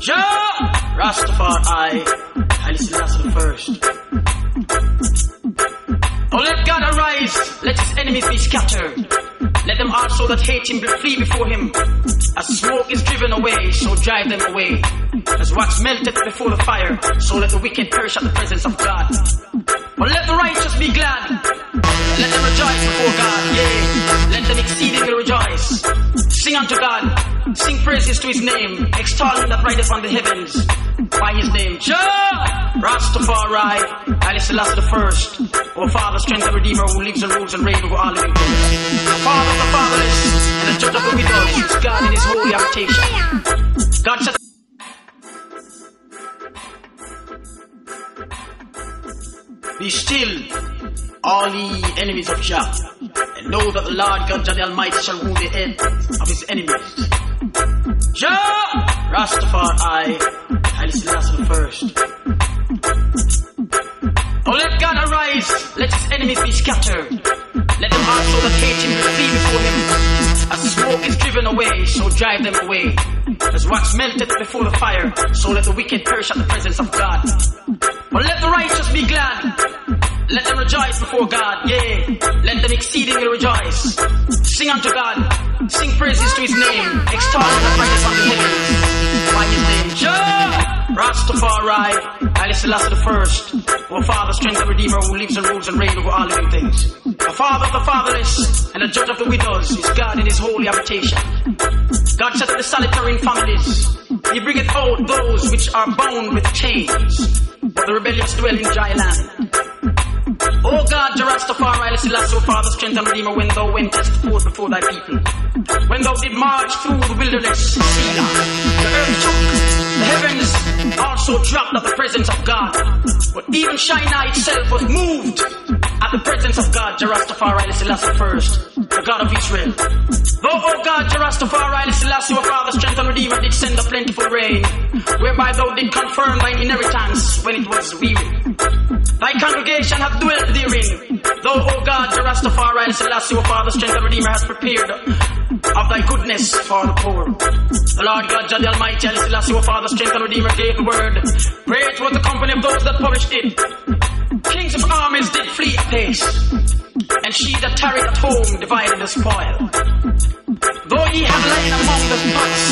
Jah, Rastafari, I listen to the first. Oh, let God arise, let his enemies be scattered. Let them also that hate him flee before him. As smoke is driven away, so drive them away. As wax melted before the fire, so let the wicked perish at the presence of God. But let the righteous be glad. Let them rejoice before God, yea. Let them exceedingly rejoice. Sing unto God, sing praises to his name, extol him that rideth on the heavens by his name. Jah Rastafari, Haile Selassie the first. O Father, strength and Redeemer who lives and rules and reigns over all living things. The Father of the fatherless and the Judge of the widows, God in his holy habitation. God said. Be still, all ye enemies of Jah, and know that the Lord God Jah the Almighty shall rule the end of his enemies. Jah Rastafari, Haile Selassie the first. Oh, let God arise, let his enemies be scattered. Let them also that hate him flee before him. As smoke is driven away, so drive them away. As wax melted before the fire, so let the wicked perish at the presence of God. But let the righteous be glad. Let them rejoice before God, yea. Let them exceedingly rejoice. Sing unto God, sing praises to his name, extol the that of the heavens. By his name, Jah Rastafari, Haile the first. O Father, strength and Redeemer who lives and rules and reigns over all living things. The Father of the fatherless and the Judge of the widows is God in his holy habitation. God set the solitary in families. He bringeth out those which are bound with chains. But the rebellious dwell in dry land. O God, Rastafari, Haile Selassie, Father, strength and Redeemer, when thou wentest forth before thy people. When thou did march through the wilderness, Selah, the earth shook, the heavens also dropped at the presence of God. But even Sinai itself was moved at the presence of God, Rastafari, Haile Selassie first, the God of Israel. Though, O God, Rastafari, Haile Selassie, Father, strength and Redeemer, did send a plentiful rain, whereby thou did confirm thine inheritance when it was weary. Thy congregation hath dwelt therein. Thou, O God, the Rastafari, Haile Selassie, O Father, strength and Redeemer, hast prepared of thy goodness for the poor. The Lord God, the Almighty, Haile Selassie, O Father, strength and Redeemer, gave the word. Great was the company of those that published it. Kings of armies did flee apace, and she that tarried at home divided the spoil. Though ye have lain among the pots,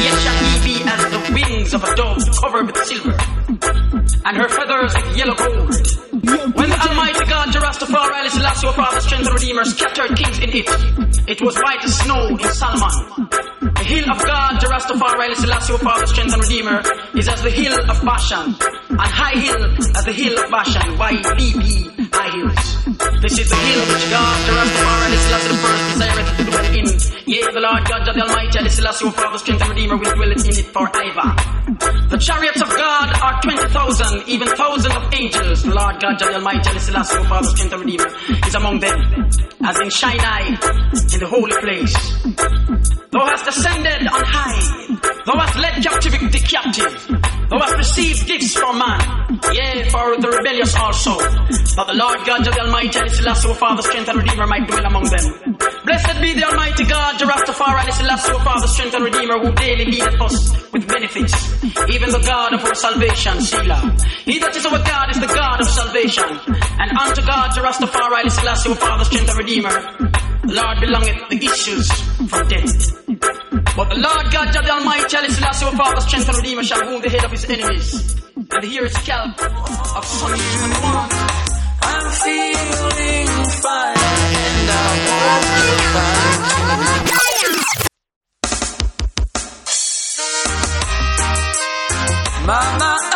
yet shall he be as the wings of a dove covered with silver, and her feathers with yellow gold. When the Almighty God, Rastafari, Haile Selassie, O Father, strength and Redeemer, scattered kings in it, it was white as snow in Salmon. The hill of God, Rastafari, Haile Selassie, O Father, strength and Redeemer, is as the hill of Bashan, and high hill as the hill of Bashan, Y-B-B-I lives. This is the hill which God, the Rastafari, the Selassie the first desireth to dwell in. Yea, the Lord God, of the Almighty, the who Father, strength and Redeemer, will dwell in it forever. The chariots of God are 20,000, even thousands of angels. The Lord God, of the Almighty, the who Father, strength and Redeemer, is among them. As in Sinai, in the holy place. Thou hast ascended on high. Thou hast led captivity the captive. Thou hast received gifts from man. Yea, for the rebellious also. But the Lord God, of the Almighty, the Selassie, Father, strength and Redeemer, might dwell among them. Blessed be the Almighty God, the Rastafari, and the Selassie, Father, strength and Redeemer, who daily leadeth us with benefits. Even the God of our salvation, Selah. He that is our God is the God of salvation. And unto God, the Rastafari, and the Selassie, Father, strength and Redeemer, the Lord belongeth the issues from death. But the Lord God, Jah the Almighty, Haile Selassie, our Father, strength and Redeemer, shall wound the head of his enemies. And here is scalp of Psalm 21. I'm feeling fine, Mama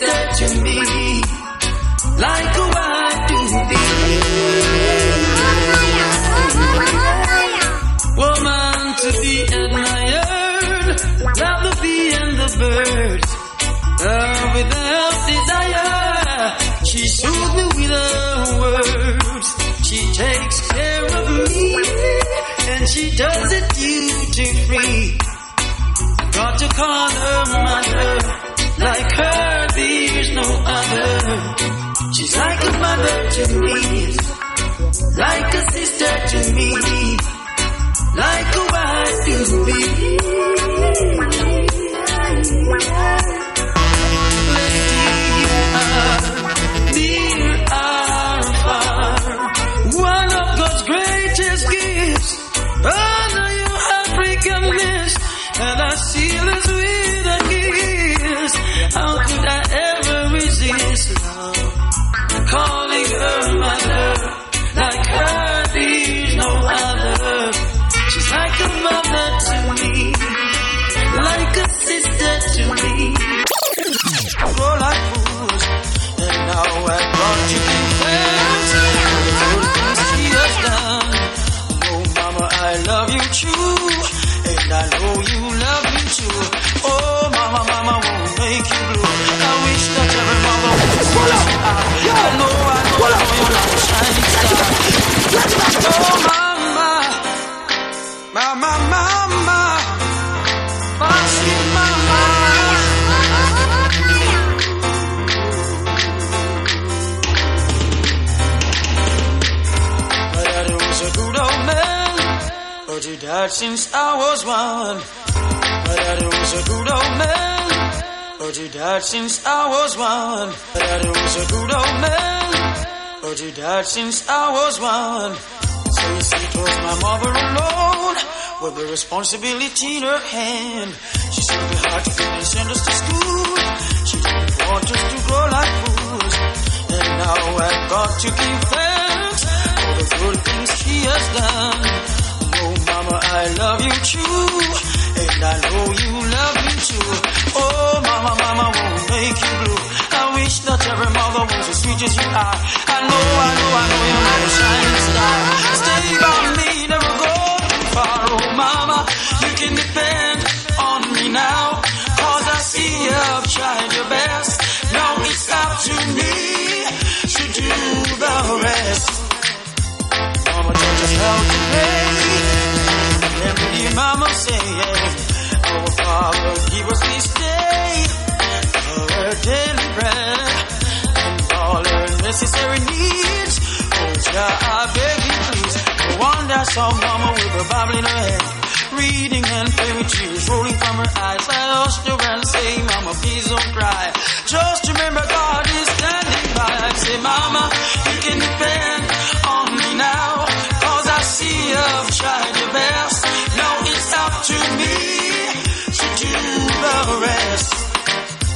to me, like a wife to me. Woman to be admired, love the bee and the birds, love without desire. She soothes me with her words. She takes care of me, and she does it duty free. Got to call her to me, like a sister to me, like a but since I was one. My daddy was a good old man, but he died since I was one. My daddy was a good old man, but he died since I was one. So you see, it was my mother alone with the responsibility in her hand. She said we had to feed and send us to school. She didn't want us to grow like fools. And now I've got to give thanks for the good things she has done. Mama, I love you true. And I know you love me too. Oh, mama, mama won't make you blue. I wish that every mother was as sweet as you are. I know, I know, I know you're my shining star. Stay by me, never go too far. Oh, mama, you can depend on me now. Cause I see you've tried your best. Now it's up to me to do the rest. Mama taught us how to pray. Mama saying, Our Father, give us this day our daily bread and all our necessary needs. Oh, Jah, I beg you please. No wonder some mama with a Bible in her hand, reading and pray with tears rolling from her eyes. I lost her and say, Mama, please don't cry. Just remember God is standing by. I say, Mama, you can depend on me now. Cause I see you've tried your best. Rest.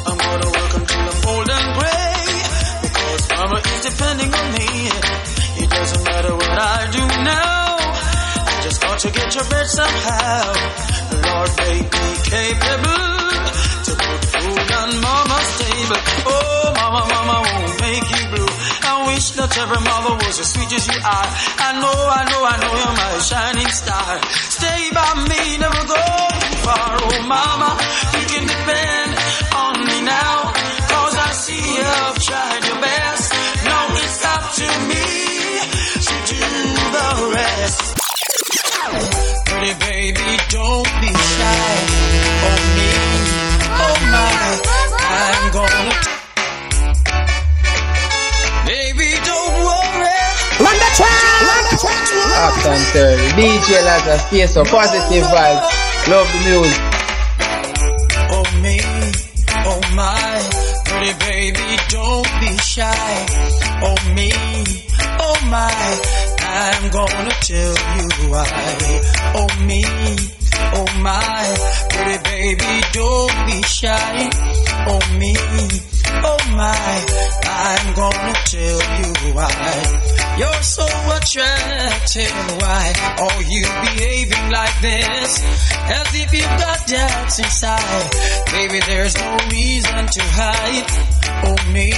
I'm gonna work until I'm old and gray because mama is depending on me. It doesn't matter what I do now. I just got to get your bed somehow. Lord, make me capable to put food on mama's table. Oh, mama, mama won't make you blue. I wish that every mother was as sweet as you are. I know, I know, I know you're my shining star. Stay by me, never go Baby, don't be shy. Oh me, oh my, I'm gonna. Baby, don't worry. Run the track! Run the track! Uptown Terry. DJ Lazarus, stay so positive vibes. Love the music. Oh me, oh my, pretty baby, don't be shy. Oh me, oh my, I'm gonna tell you why. Oh me, oh my, pretty baby, don't be shy. Oh me, oh my, I'm gonna tell you why. You're so attractive, why are you behaving like this? As if you've got doubts inside. Baby, there's no reason to hide. Oh me,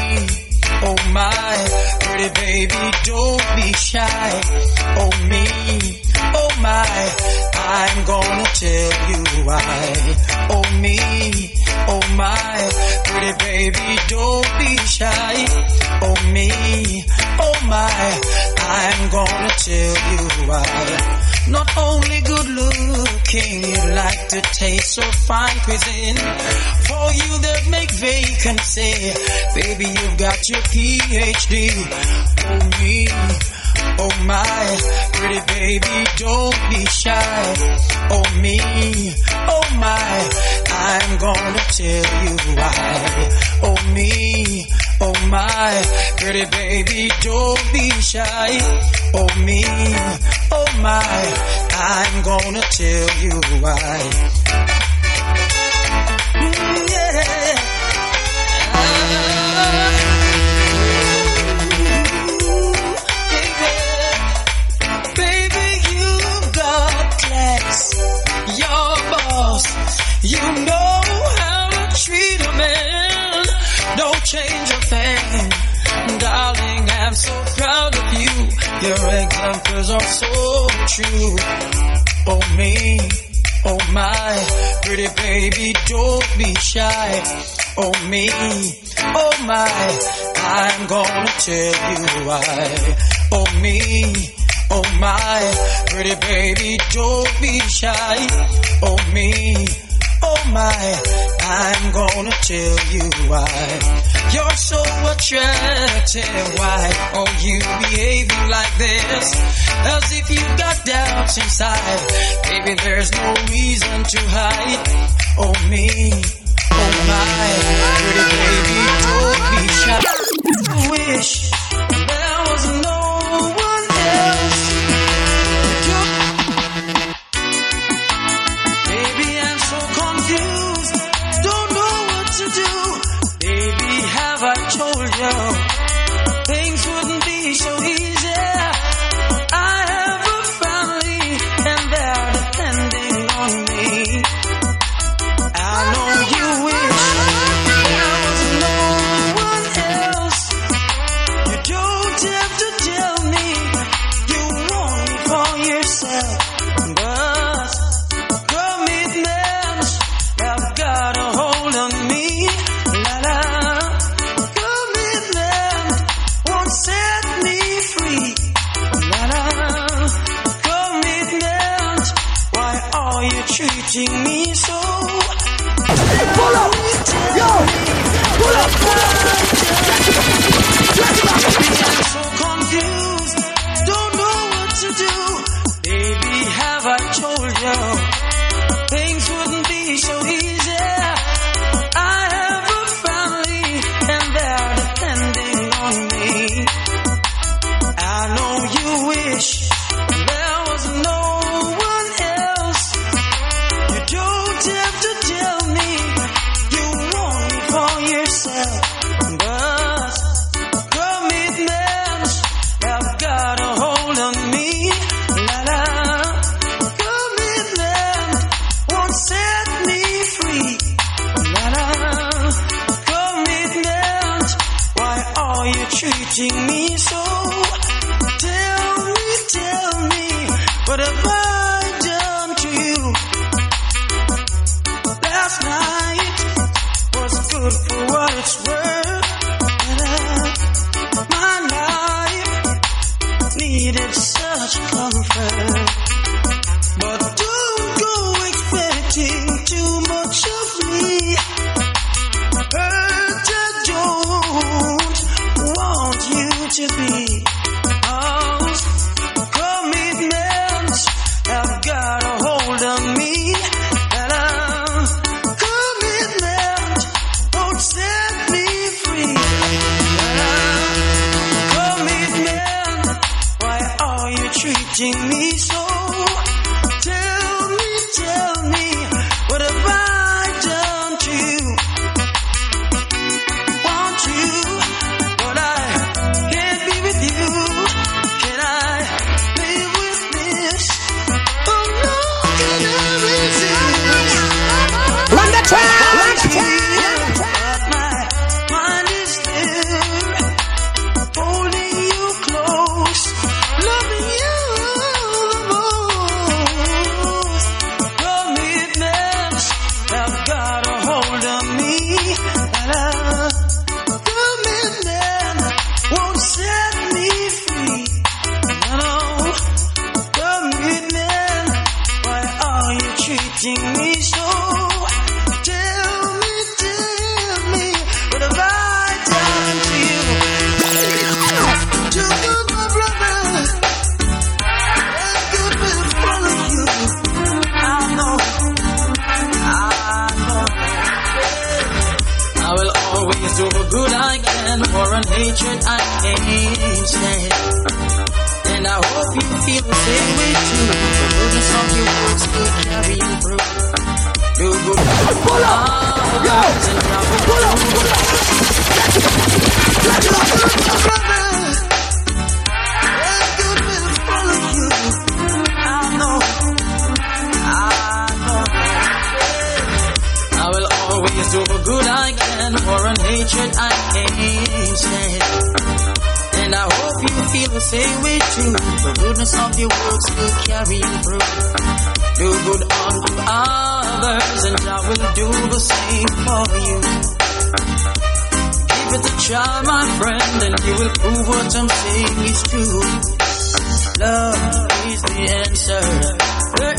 oh my, pretty baby, don't be shy. Oh me, oh my, I'm gonna tell you why. Oh me, oh my, pretty baby, don't be shy. Oh me, oh my, I'm gonna tell you why. Not only good looking, you like to taste so fine cuisine. For you that make vacancy, baby, you've got your PhD. Oh me, oh my, pretty baby, don't be shy. Oh me, oh my, I'm gonna tell you why. Oh me, oh my, pretty baby, don't be shy. Oh me, oh my, I'm gonna tell you why. You know how to treat a man. Don't change a thing. Darling, I'm so proud of you. Your examples are so true. Oh me, oh my, pretty baby, don't be shy. Oh me, oh my, I'm gonna tell you why. Oh me, oh my, pretty baby, don't be shy. Oh me, oh my, I'm gonna tell you why. You're so attractive, why are you behaving like this? As if you got doubts inside. Baby, there's no reason to hide. Oh me, oh my, pretty baby, don't be shy. Wish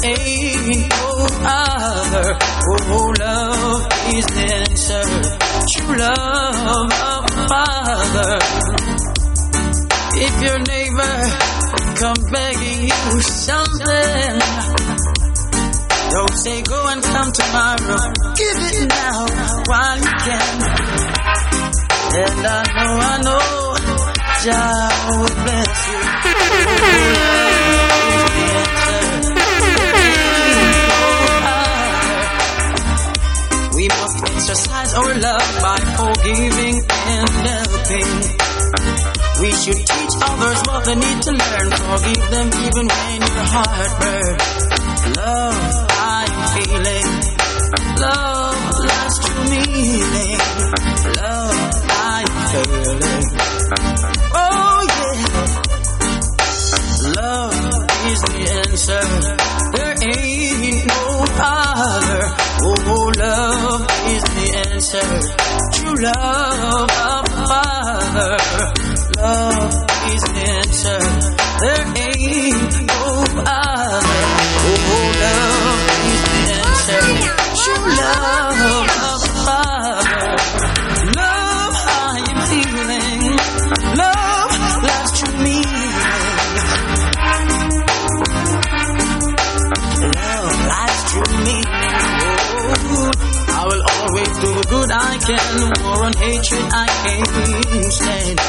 ain't no other. Oh, love is the answer. True love of Father. If your neighbor come begging you something, don't say go and come tomorrow. Give it now while you can. And I know, I know, Jah will bless you. Our love by forgiving and helping. We should teach others what they need to learn. Forgive them even when your heart burns. Love, I'm feeling. Love, life's true meaning. Love, I'm feeling. Oh yeah. Love is the answer. True love I. War and hatred I can't stand.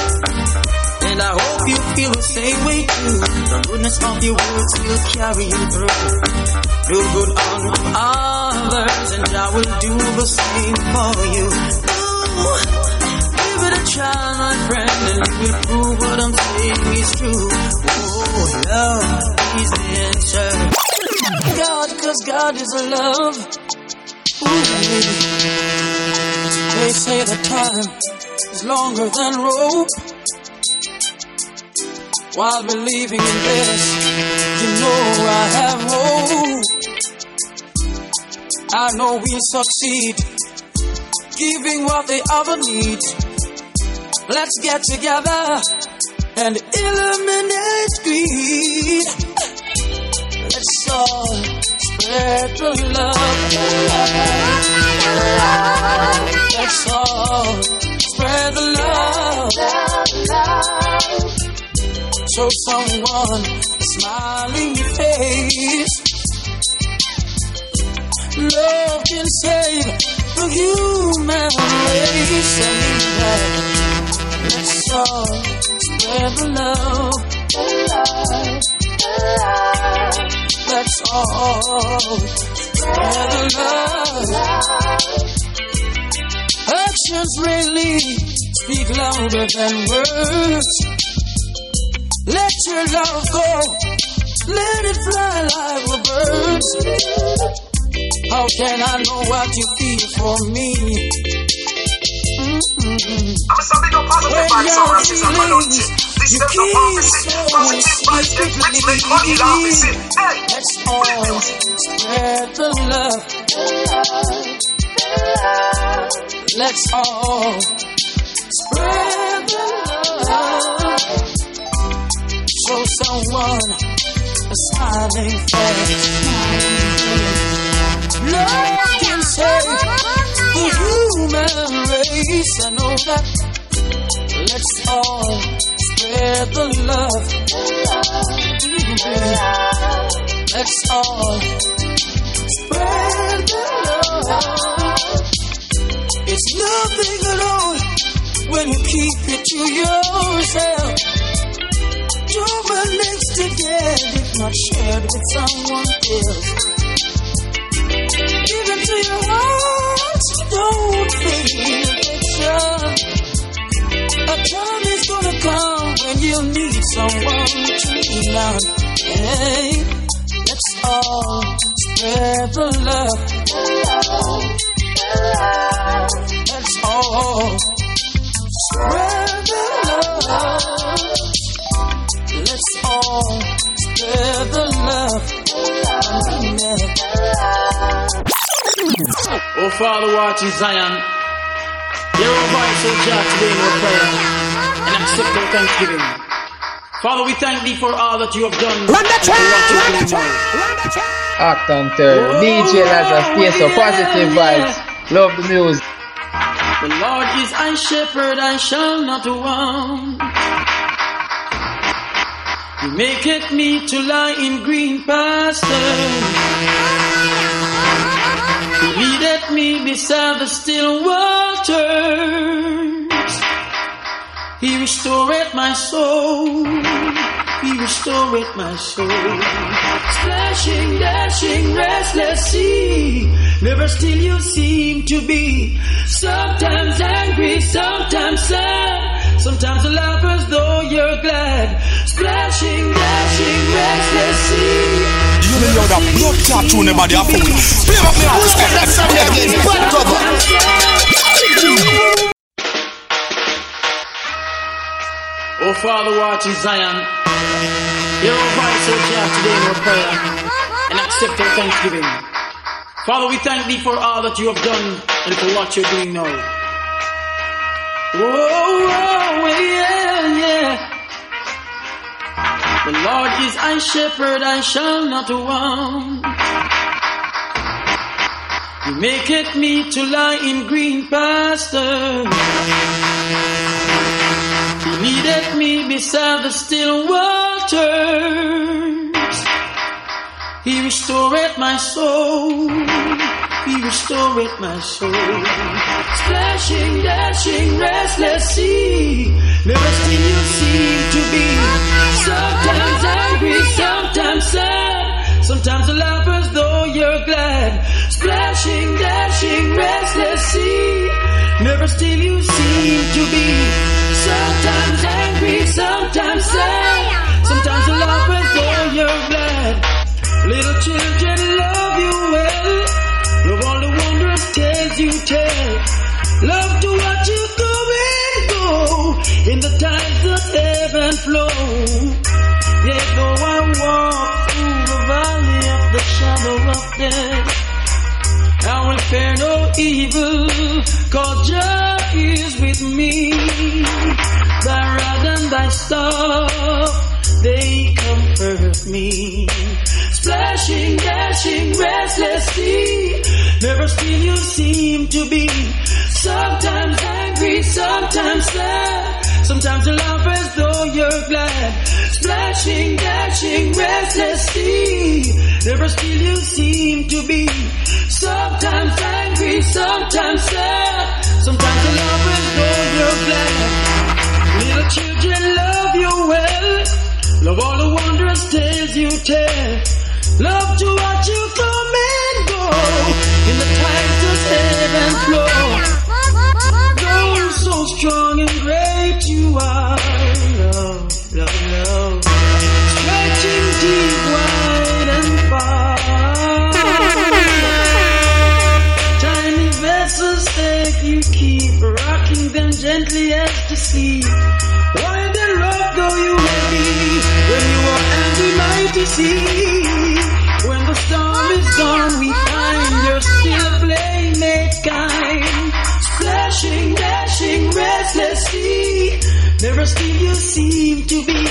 And I hope you feel the same way too. The goodness of your words will carry you through. Do good unto others, and I will do the same for you. Ooh, give it a try, my friend, and you will prove what I'm saying is true. Oh, love is the answer. God, cause God is a love. Ooh, baby. They say the time is longer than rope. While believing in this, you know I have hope. I know we'll succeed, giving what the other need. Let's get together and eliminate greed. Let's all spread the love. Let's all spread the love. Show someone a smiling face. Love can save the human race. I mean that. Let's all spread the love. Let's all spread the love. Actions really speak louder than words. Let your love go. Let it fly like the birds. How can I know what you feel for me? Mm-hmm. When your feelings you keep so secretly. Let's all spread the love. Let's all spread the love show someone a smiling face. Love can save the human race. I know that. Let's all spread the love. Let's all spread the love. It's nothing at all when you keep it to yourself. Two minutes together, if not shared with someone else. Give it to your heart, don't feel addiction. A time is gonna come when you'll need someone to lean on. Hey, let's all spread the love. Let's all spread the love. Let's all spread the love. I mean it. Oh, Father, watching Zion, hear our voice, O Jah, today in our prayer, and accept our thanksgiving. Father, we thank thee for all that you have done Run the track! Run the track! Run the track! Act and tell. DJ Lazarus, stay so positive vibes. Love the music. The Lord is thy shepherd, I shall not want. He maketh me to lie in green pastures. He leadeth me beside the still waters. He restoreth my soul. He restoreth my soul. Splashing, dashing, restless sea. Never still you seem to be. Sometimes angry, sometimes sad. Sometimes you laugh as though you're glad. Splashing, dashing, restless sea. You know you're the blood clot tune about your fool. Play up me out. That song again, bad cover. Oh Father, watching Zion, hear our voice, O Jah, today in our prayer, and accept our thanksgiving. Father, we thank thee for all that you have done and for what you're doing now. Oh, oh yeah, yeah. The Lord is thy shepherd, I shall not want. He maketh me to lie in green pastures. He leadeth me beside the still waters. He restored my soul. He restored my soul. Splashing, dashing, restless sea. Never still you seem to be. Sometimes angry, sometimes sad. Sometimes laugh as though you're glad. Splashing, dashing, restless sea. Never still you seem to be. Sometimes angry, sometimes sad. Sometimes you laugh as though you're glad. Little children love you well. Love all the wondrous tales you tell. Love to watch you come and go in the tides ebb and flow. Yet though I walk through the valley of the shadow of death, I will fear no evil, cause Jah is with me. Thy rod and thy staff, they comfort me. Splashing, dashing, restless sea, never still you seem to be. Sometimes angry, sometimes sad, sometimes you laugh as though you're glad. Splashing, dashing, restless sea, never still you seem to be. You. Love to watch you come and go in the tides that ebb and flow. Oh, Though so strong and great Sarah Steve, you seem to be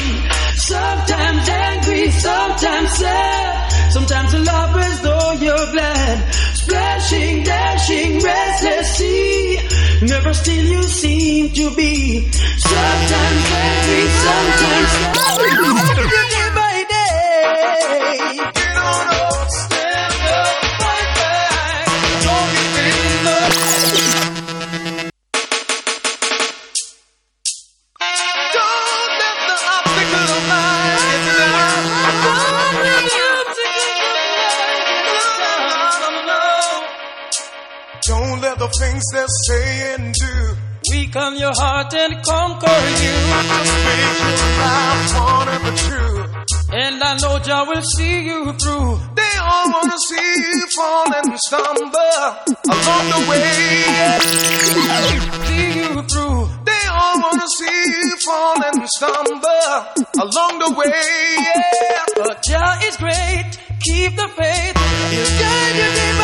sometimes angry, sometimes sad, sometimes a lover as though you're glad. Splashing, dashing, restless sea. Never still you seem to be sometimes angry, sometimes sad. Heart and conquer you. just make your life one of the. And I know Jah will see you through. They all wanna see you fall and stumble along the way. See you through. They all wanna see you fall and stumble along the way. Yeah. But Jah is great. Keep the faith. He'll guide you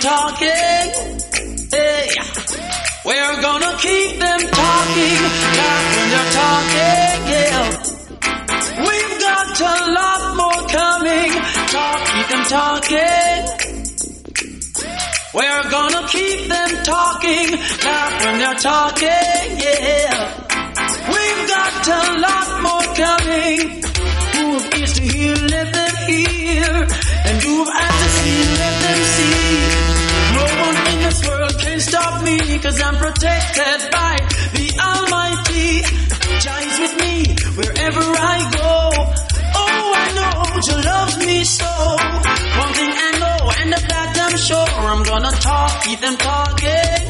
talking. Hey. We're gonna keep them talking. Laugh when they're talking. Yeah. We've got a lot more coming. Talk, keep them talking. We're gonna keep them talking. Laugh when they're talking, yeah. We've got a lot more coming. Who ears to hear, let them hear. And who eyes to see, let them see. No one in this world can stop me, cause I'm protected by the Almighty. Jah with me wherever I go. Oh, I know Jah loves me so. One thing I know, and of that I'm sure, I'm gonna talk, keep them talking.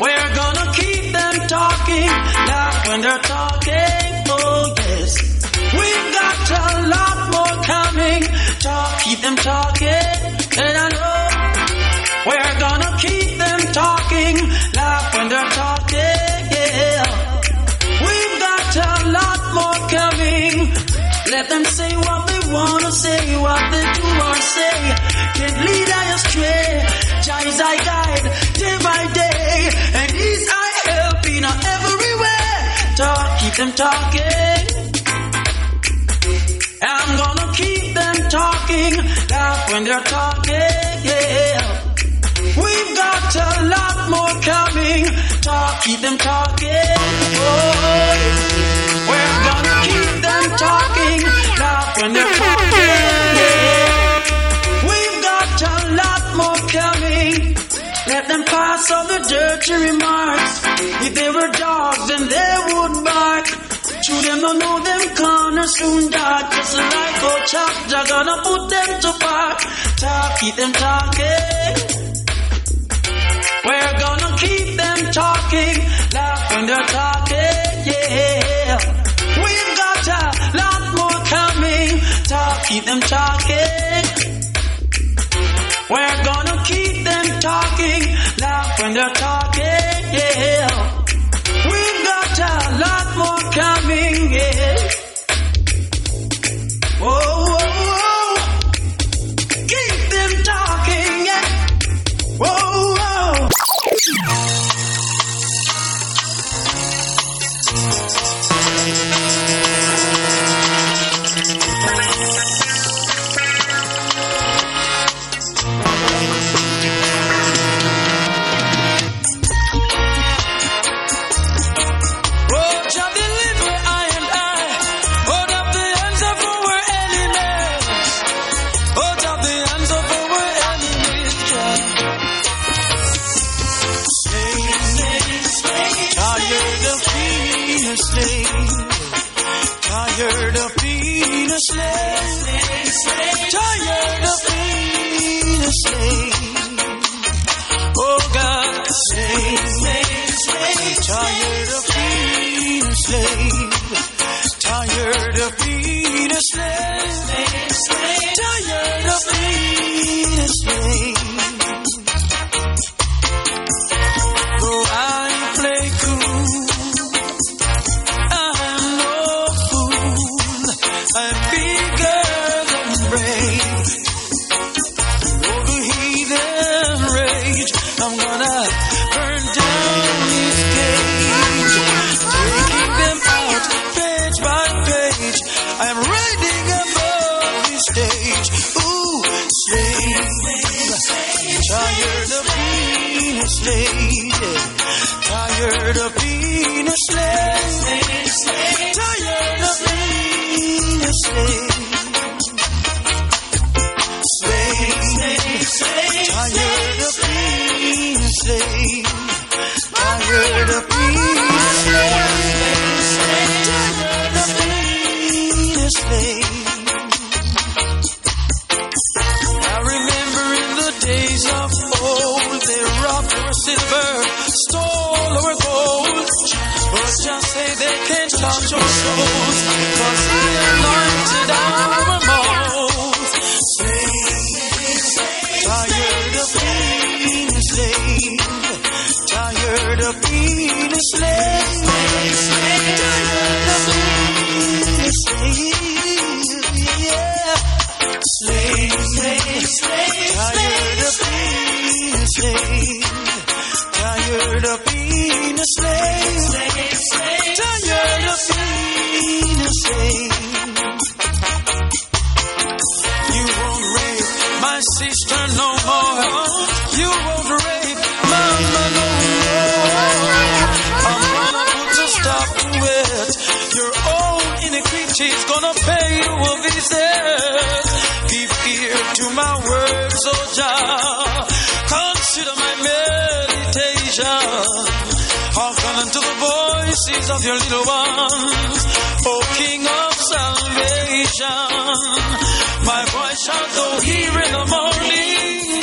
We're gonna keep them talking, laugh when they're talking. Oh yes, we've got a lot more coming. Talk, keep them talking, and I know we're gonna keep them talking, laugh when they're talking. Yeah, we've got a lot more coming. Let them say what they wanna say, what they do or say. Can't lead I astray. Jah I guide day by day, and He's I help in everywhere. Talk, keep them talking. I'm gonna keep them talking, laugh when they're talking. Yeah. We've got a lot more coming. Talk, keep them talking. Oh, we're gonna keep them talking. Laugh when they're talking. We've got a lot more coming. Let them pass all the dirty remarks. If they were dogs, then they would bark. Shoot them, don't know them corners soon dark. Just like old chop, they're gonna put them to park. Talk, keep them talking. We're gonna keep them talking, laugh when they're talking, yeah. We've got a lot more coming, talk, keep them talking. We're gonna keep them talking, laugh when they're talking, yeah. We've got a lot more coming, yeah. Oh. praise of your little ones, O King of salvation. My voice shall go here in the morning.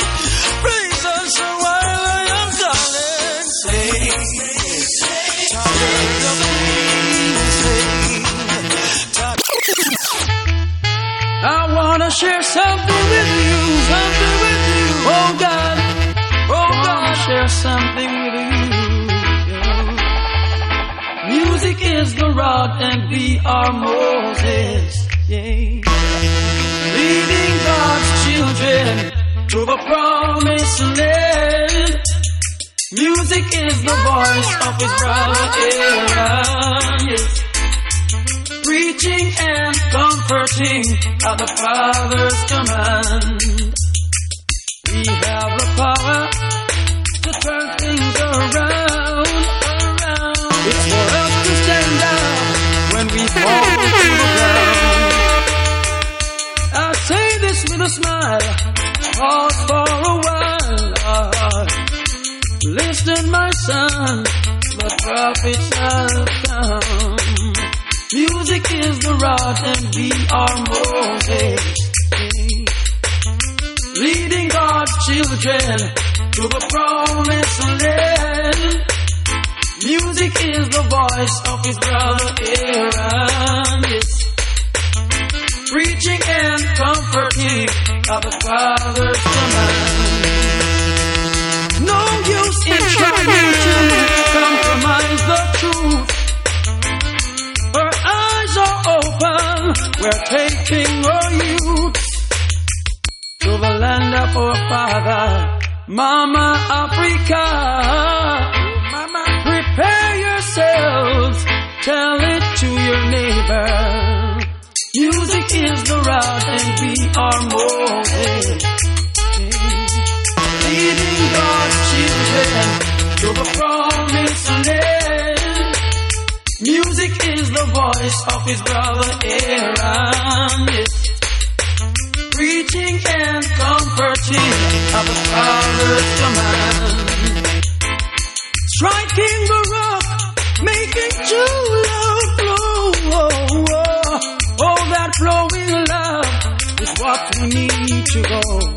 Praise us a while I am calling. Say, I wanna share something with you, something with you, oh God. Oh God, share something with you. is the rod and we are Moses. Yeah. Leading God's children to the promised land. Music is the voice of his brother Aaron. Preaching and comforting are the Father's command. We have the power to turn things around. a smile, pause for a while. Listen, my son, the prophets have come. Music is the rod and we are Moses. Leading God's children to the promised land. Music is the voice of his brother Aaron. Yes preaching and comforting of the Father's command. No use in trying to compromise the truth. Her eyes are open, we're taking her youth to the land of our Father, Mama Africa. Mama, prepare yourselves, tell it to your neighbor is the route and we are moving. Leading God's children to the promised land. Music is the voice of his brother Aaron. Yes. Preaching and comforting are the Father's command. Striking the what we need to go.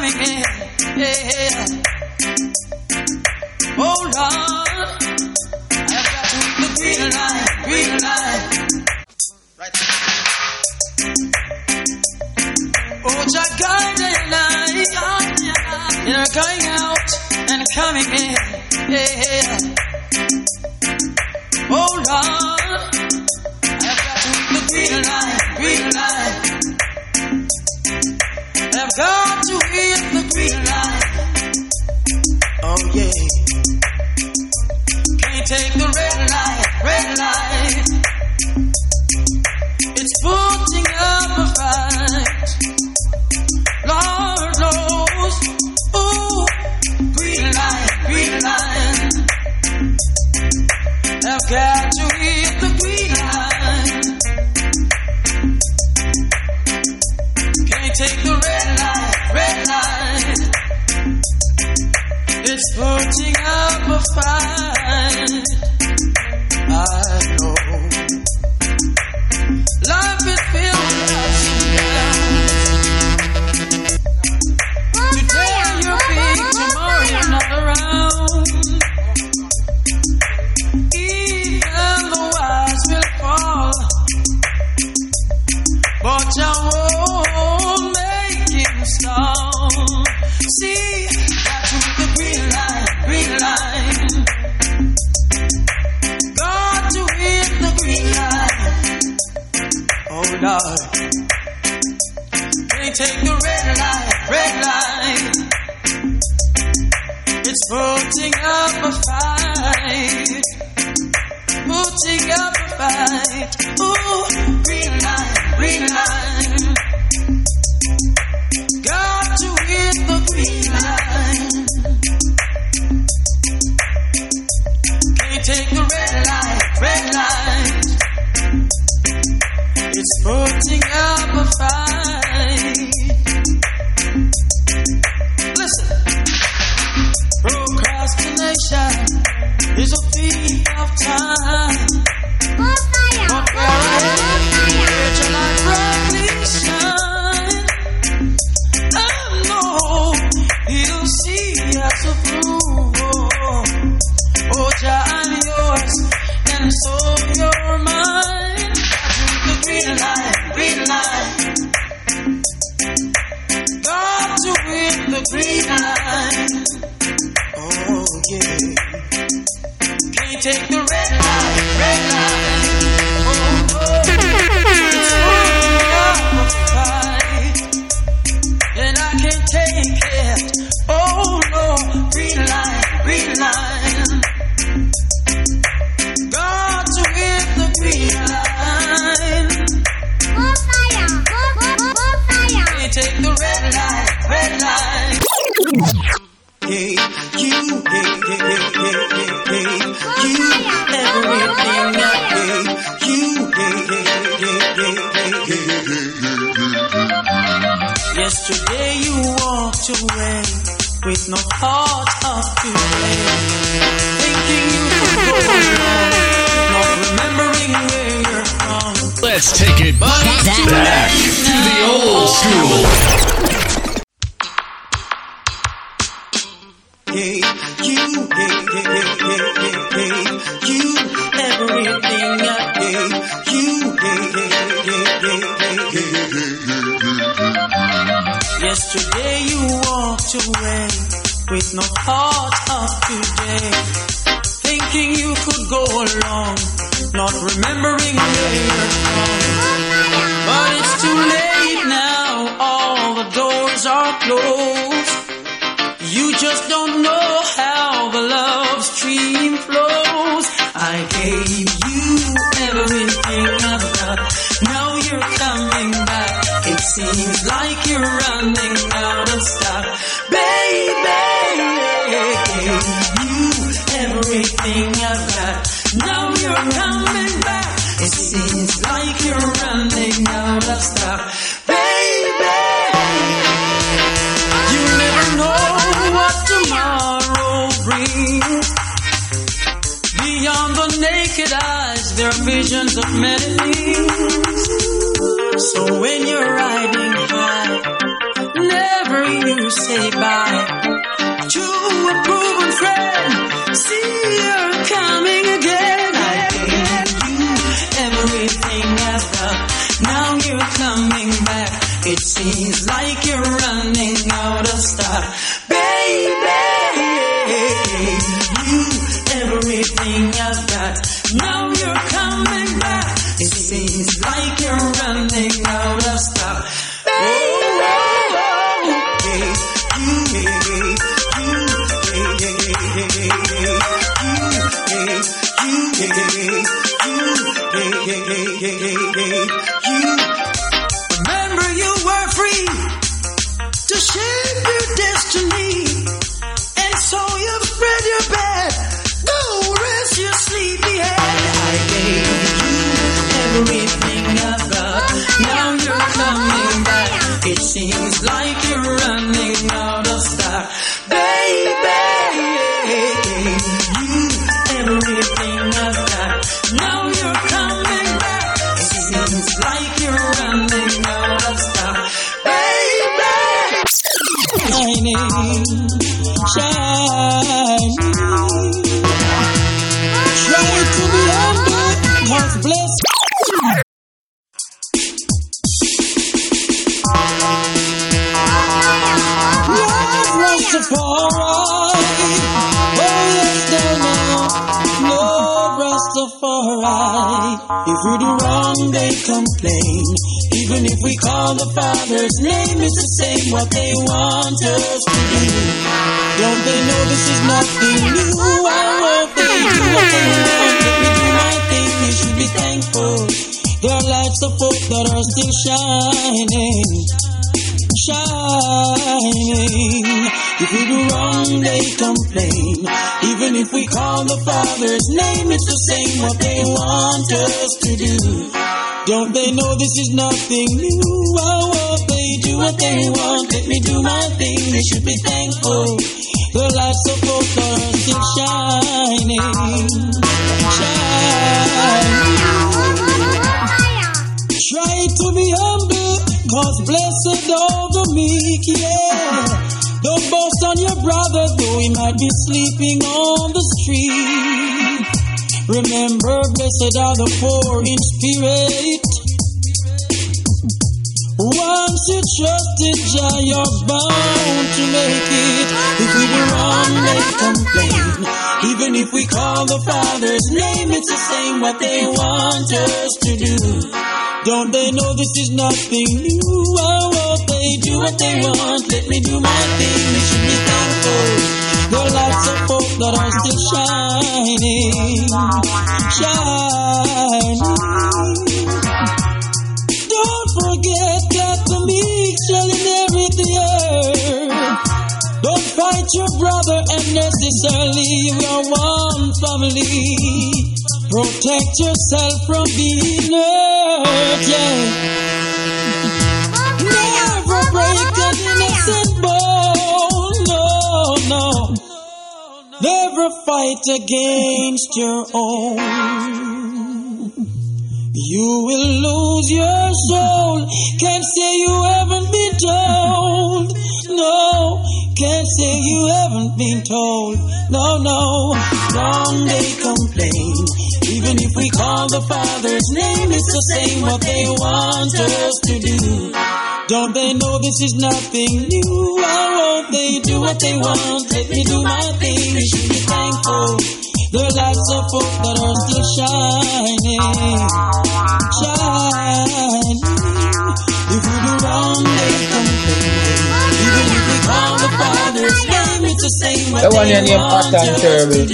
coming in. Rastafari. If we do wrong, they complain. Even if we call the Father's name, it's the same what they want us to do. Don't they know this is nothing new? I hope they do what they want. Let do my thing, they should be thankful. There are lights of hope that are still shining shining. If we do wrong, they complain. Even if we call the Father's name, it's the same what they want us to do. Don't they know this is nothing new? Oh, oh, they do what they want. Let me do my thing. They should be thankful. The lights of hope are still shining. Shining. Try to be humble, cause blessed are the meek, yeah. Brother, though he might be sleeping on the street. Remember, blessed are the poor in spirit. Once you trusted Jah, you're bound to make it. If we do wrong, they complain. Even if we call the Father's name, it's the same what they want us to do. Don't they know this is nothing new? Oh, oh, they do what they want. Let me do my thing. They should be thankful. There are lots of folk that are still shining, shining. Don't forget that the meek shall inherit the earth. Don't fight your brother unnecessarily. We are one family. Protect yourself from being hurt, yeah. Never break an innocent bone, no, no. Never fight against your own. You will lose your soul. Can't say you haven't been told. No, can't say you haven't been told. No, no, wrong they complain. Even if we call the Father's name, it's the same what they want us to do. Don't they know this is nothing new? Why won't they do what they want? Let me do my thing. We should be thankful. Are lots of folk that are still shining, shining. If we do wrong, they complain. Even if we call the Father's name, it's the same. That one your name Pattern Terrible.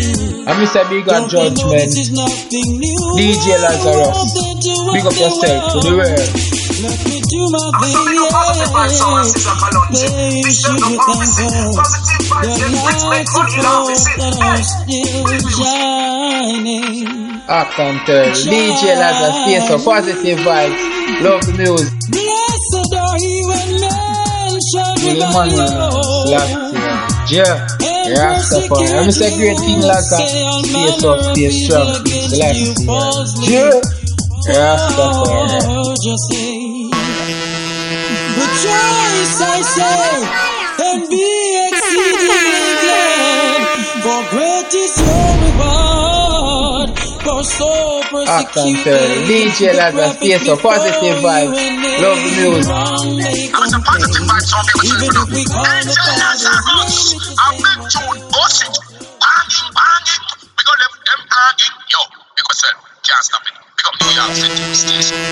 And Mr. Big on Judgment. DJ Lazarus. Big up yourself to the world. Do my thing, yeah. They should be thankful. The lights of hope that are still shining. Pattern Terrible. DJ Lazarus. Stay so positive vibes. Love music. Blessed are he when men shall be. Slap Yeah. Rastafari. I'm Mr. Great King Lazarus. Stay so, stay strong. Slap Yeah. Rastafari. Just say, Rejoice, I say, and be exceedingly glad, for great is your reward. For so Action persecuted to DJ Lazarus. Stay so positive vibes. Love the music. Cause the positive vibes on me. DJ Lazarus, I bet you boss it. Banging, banging. We gonna them hanging. Yo, because uh, can't stop it. Become New York City station.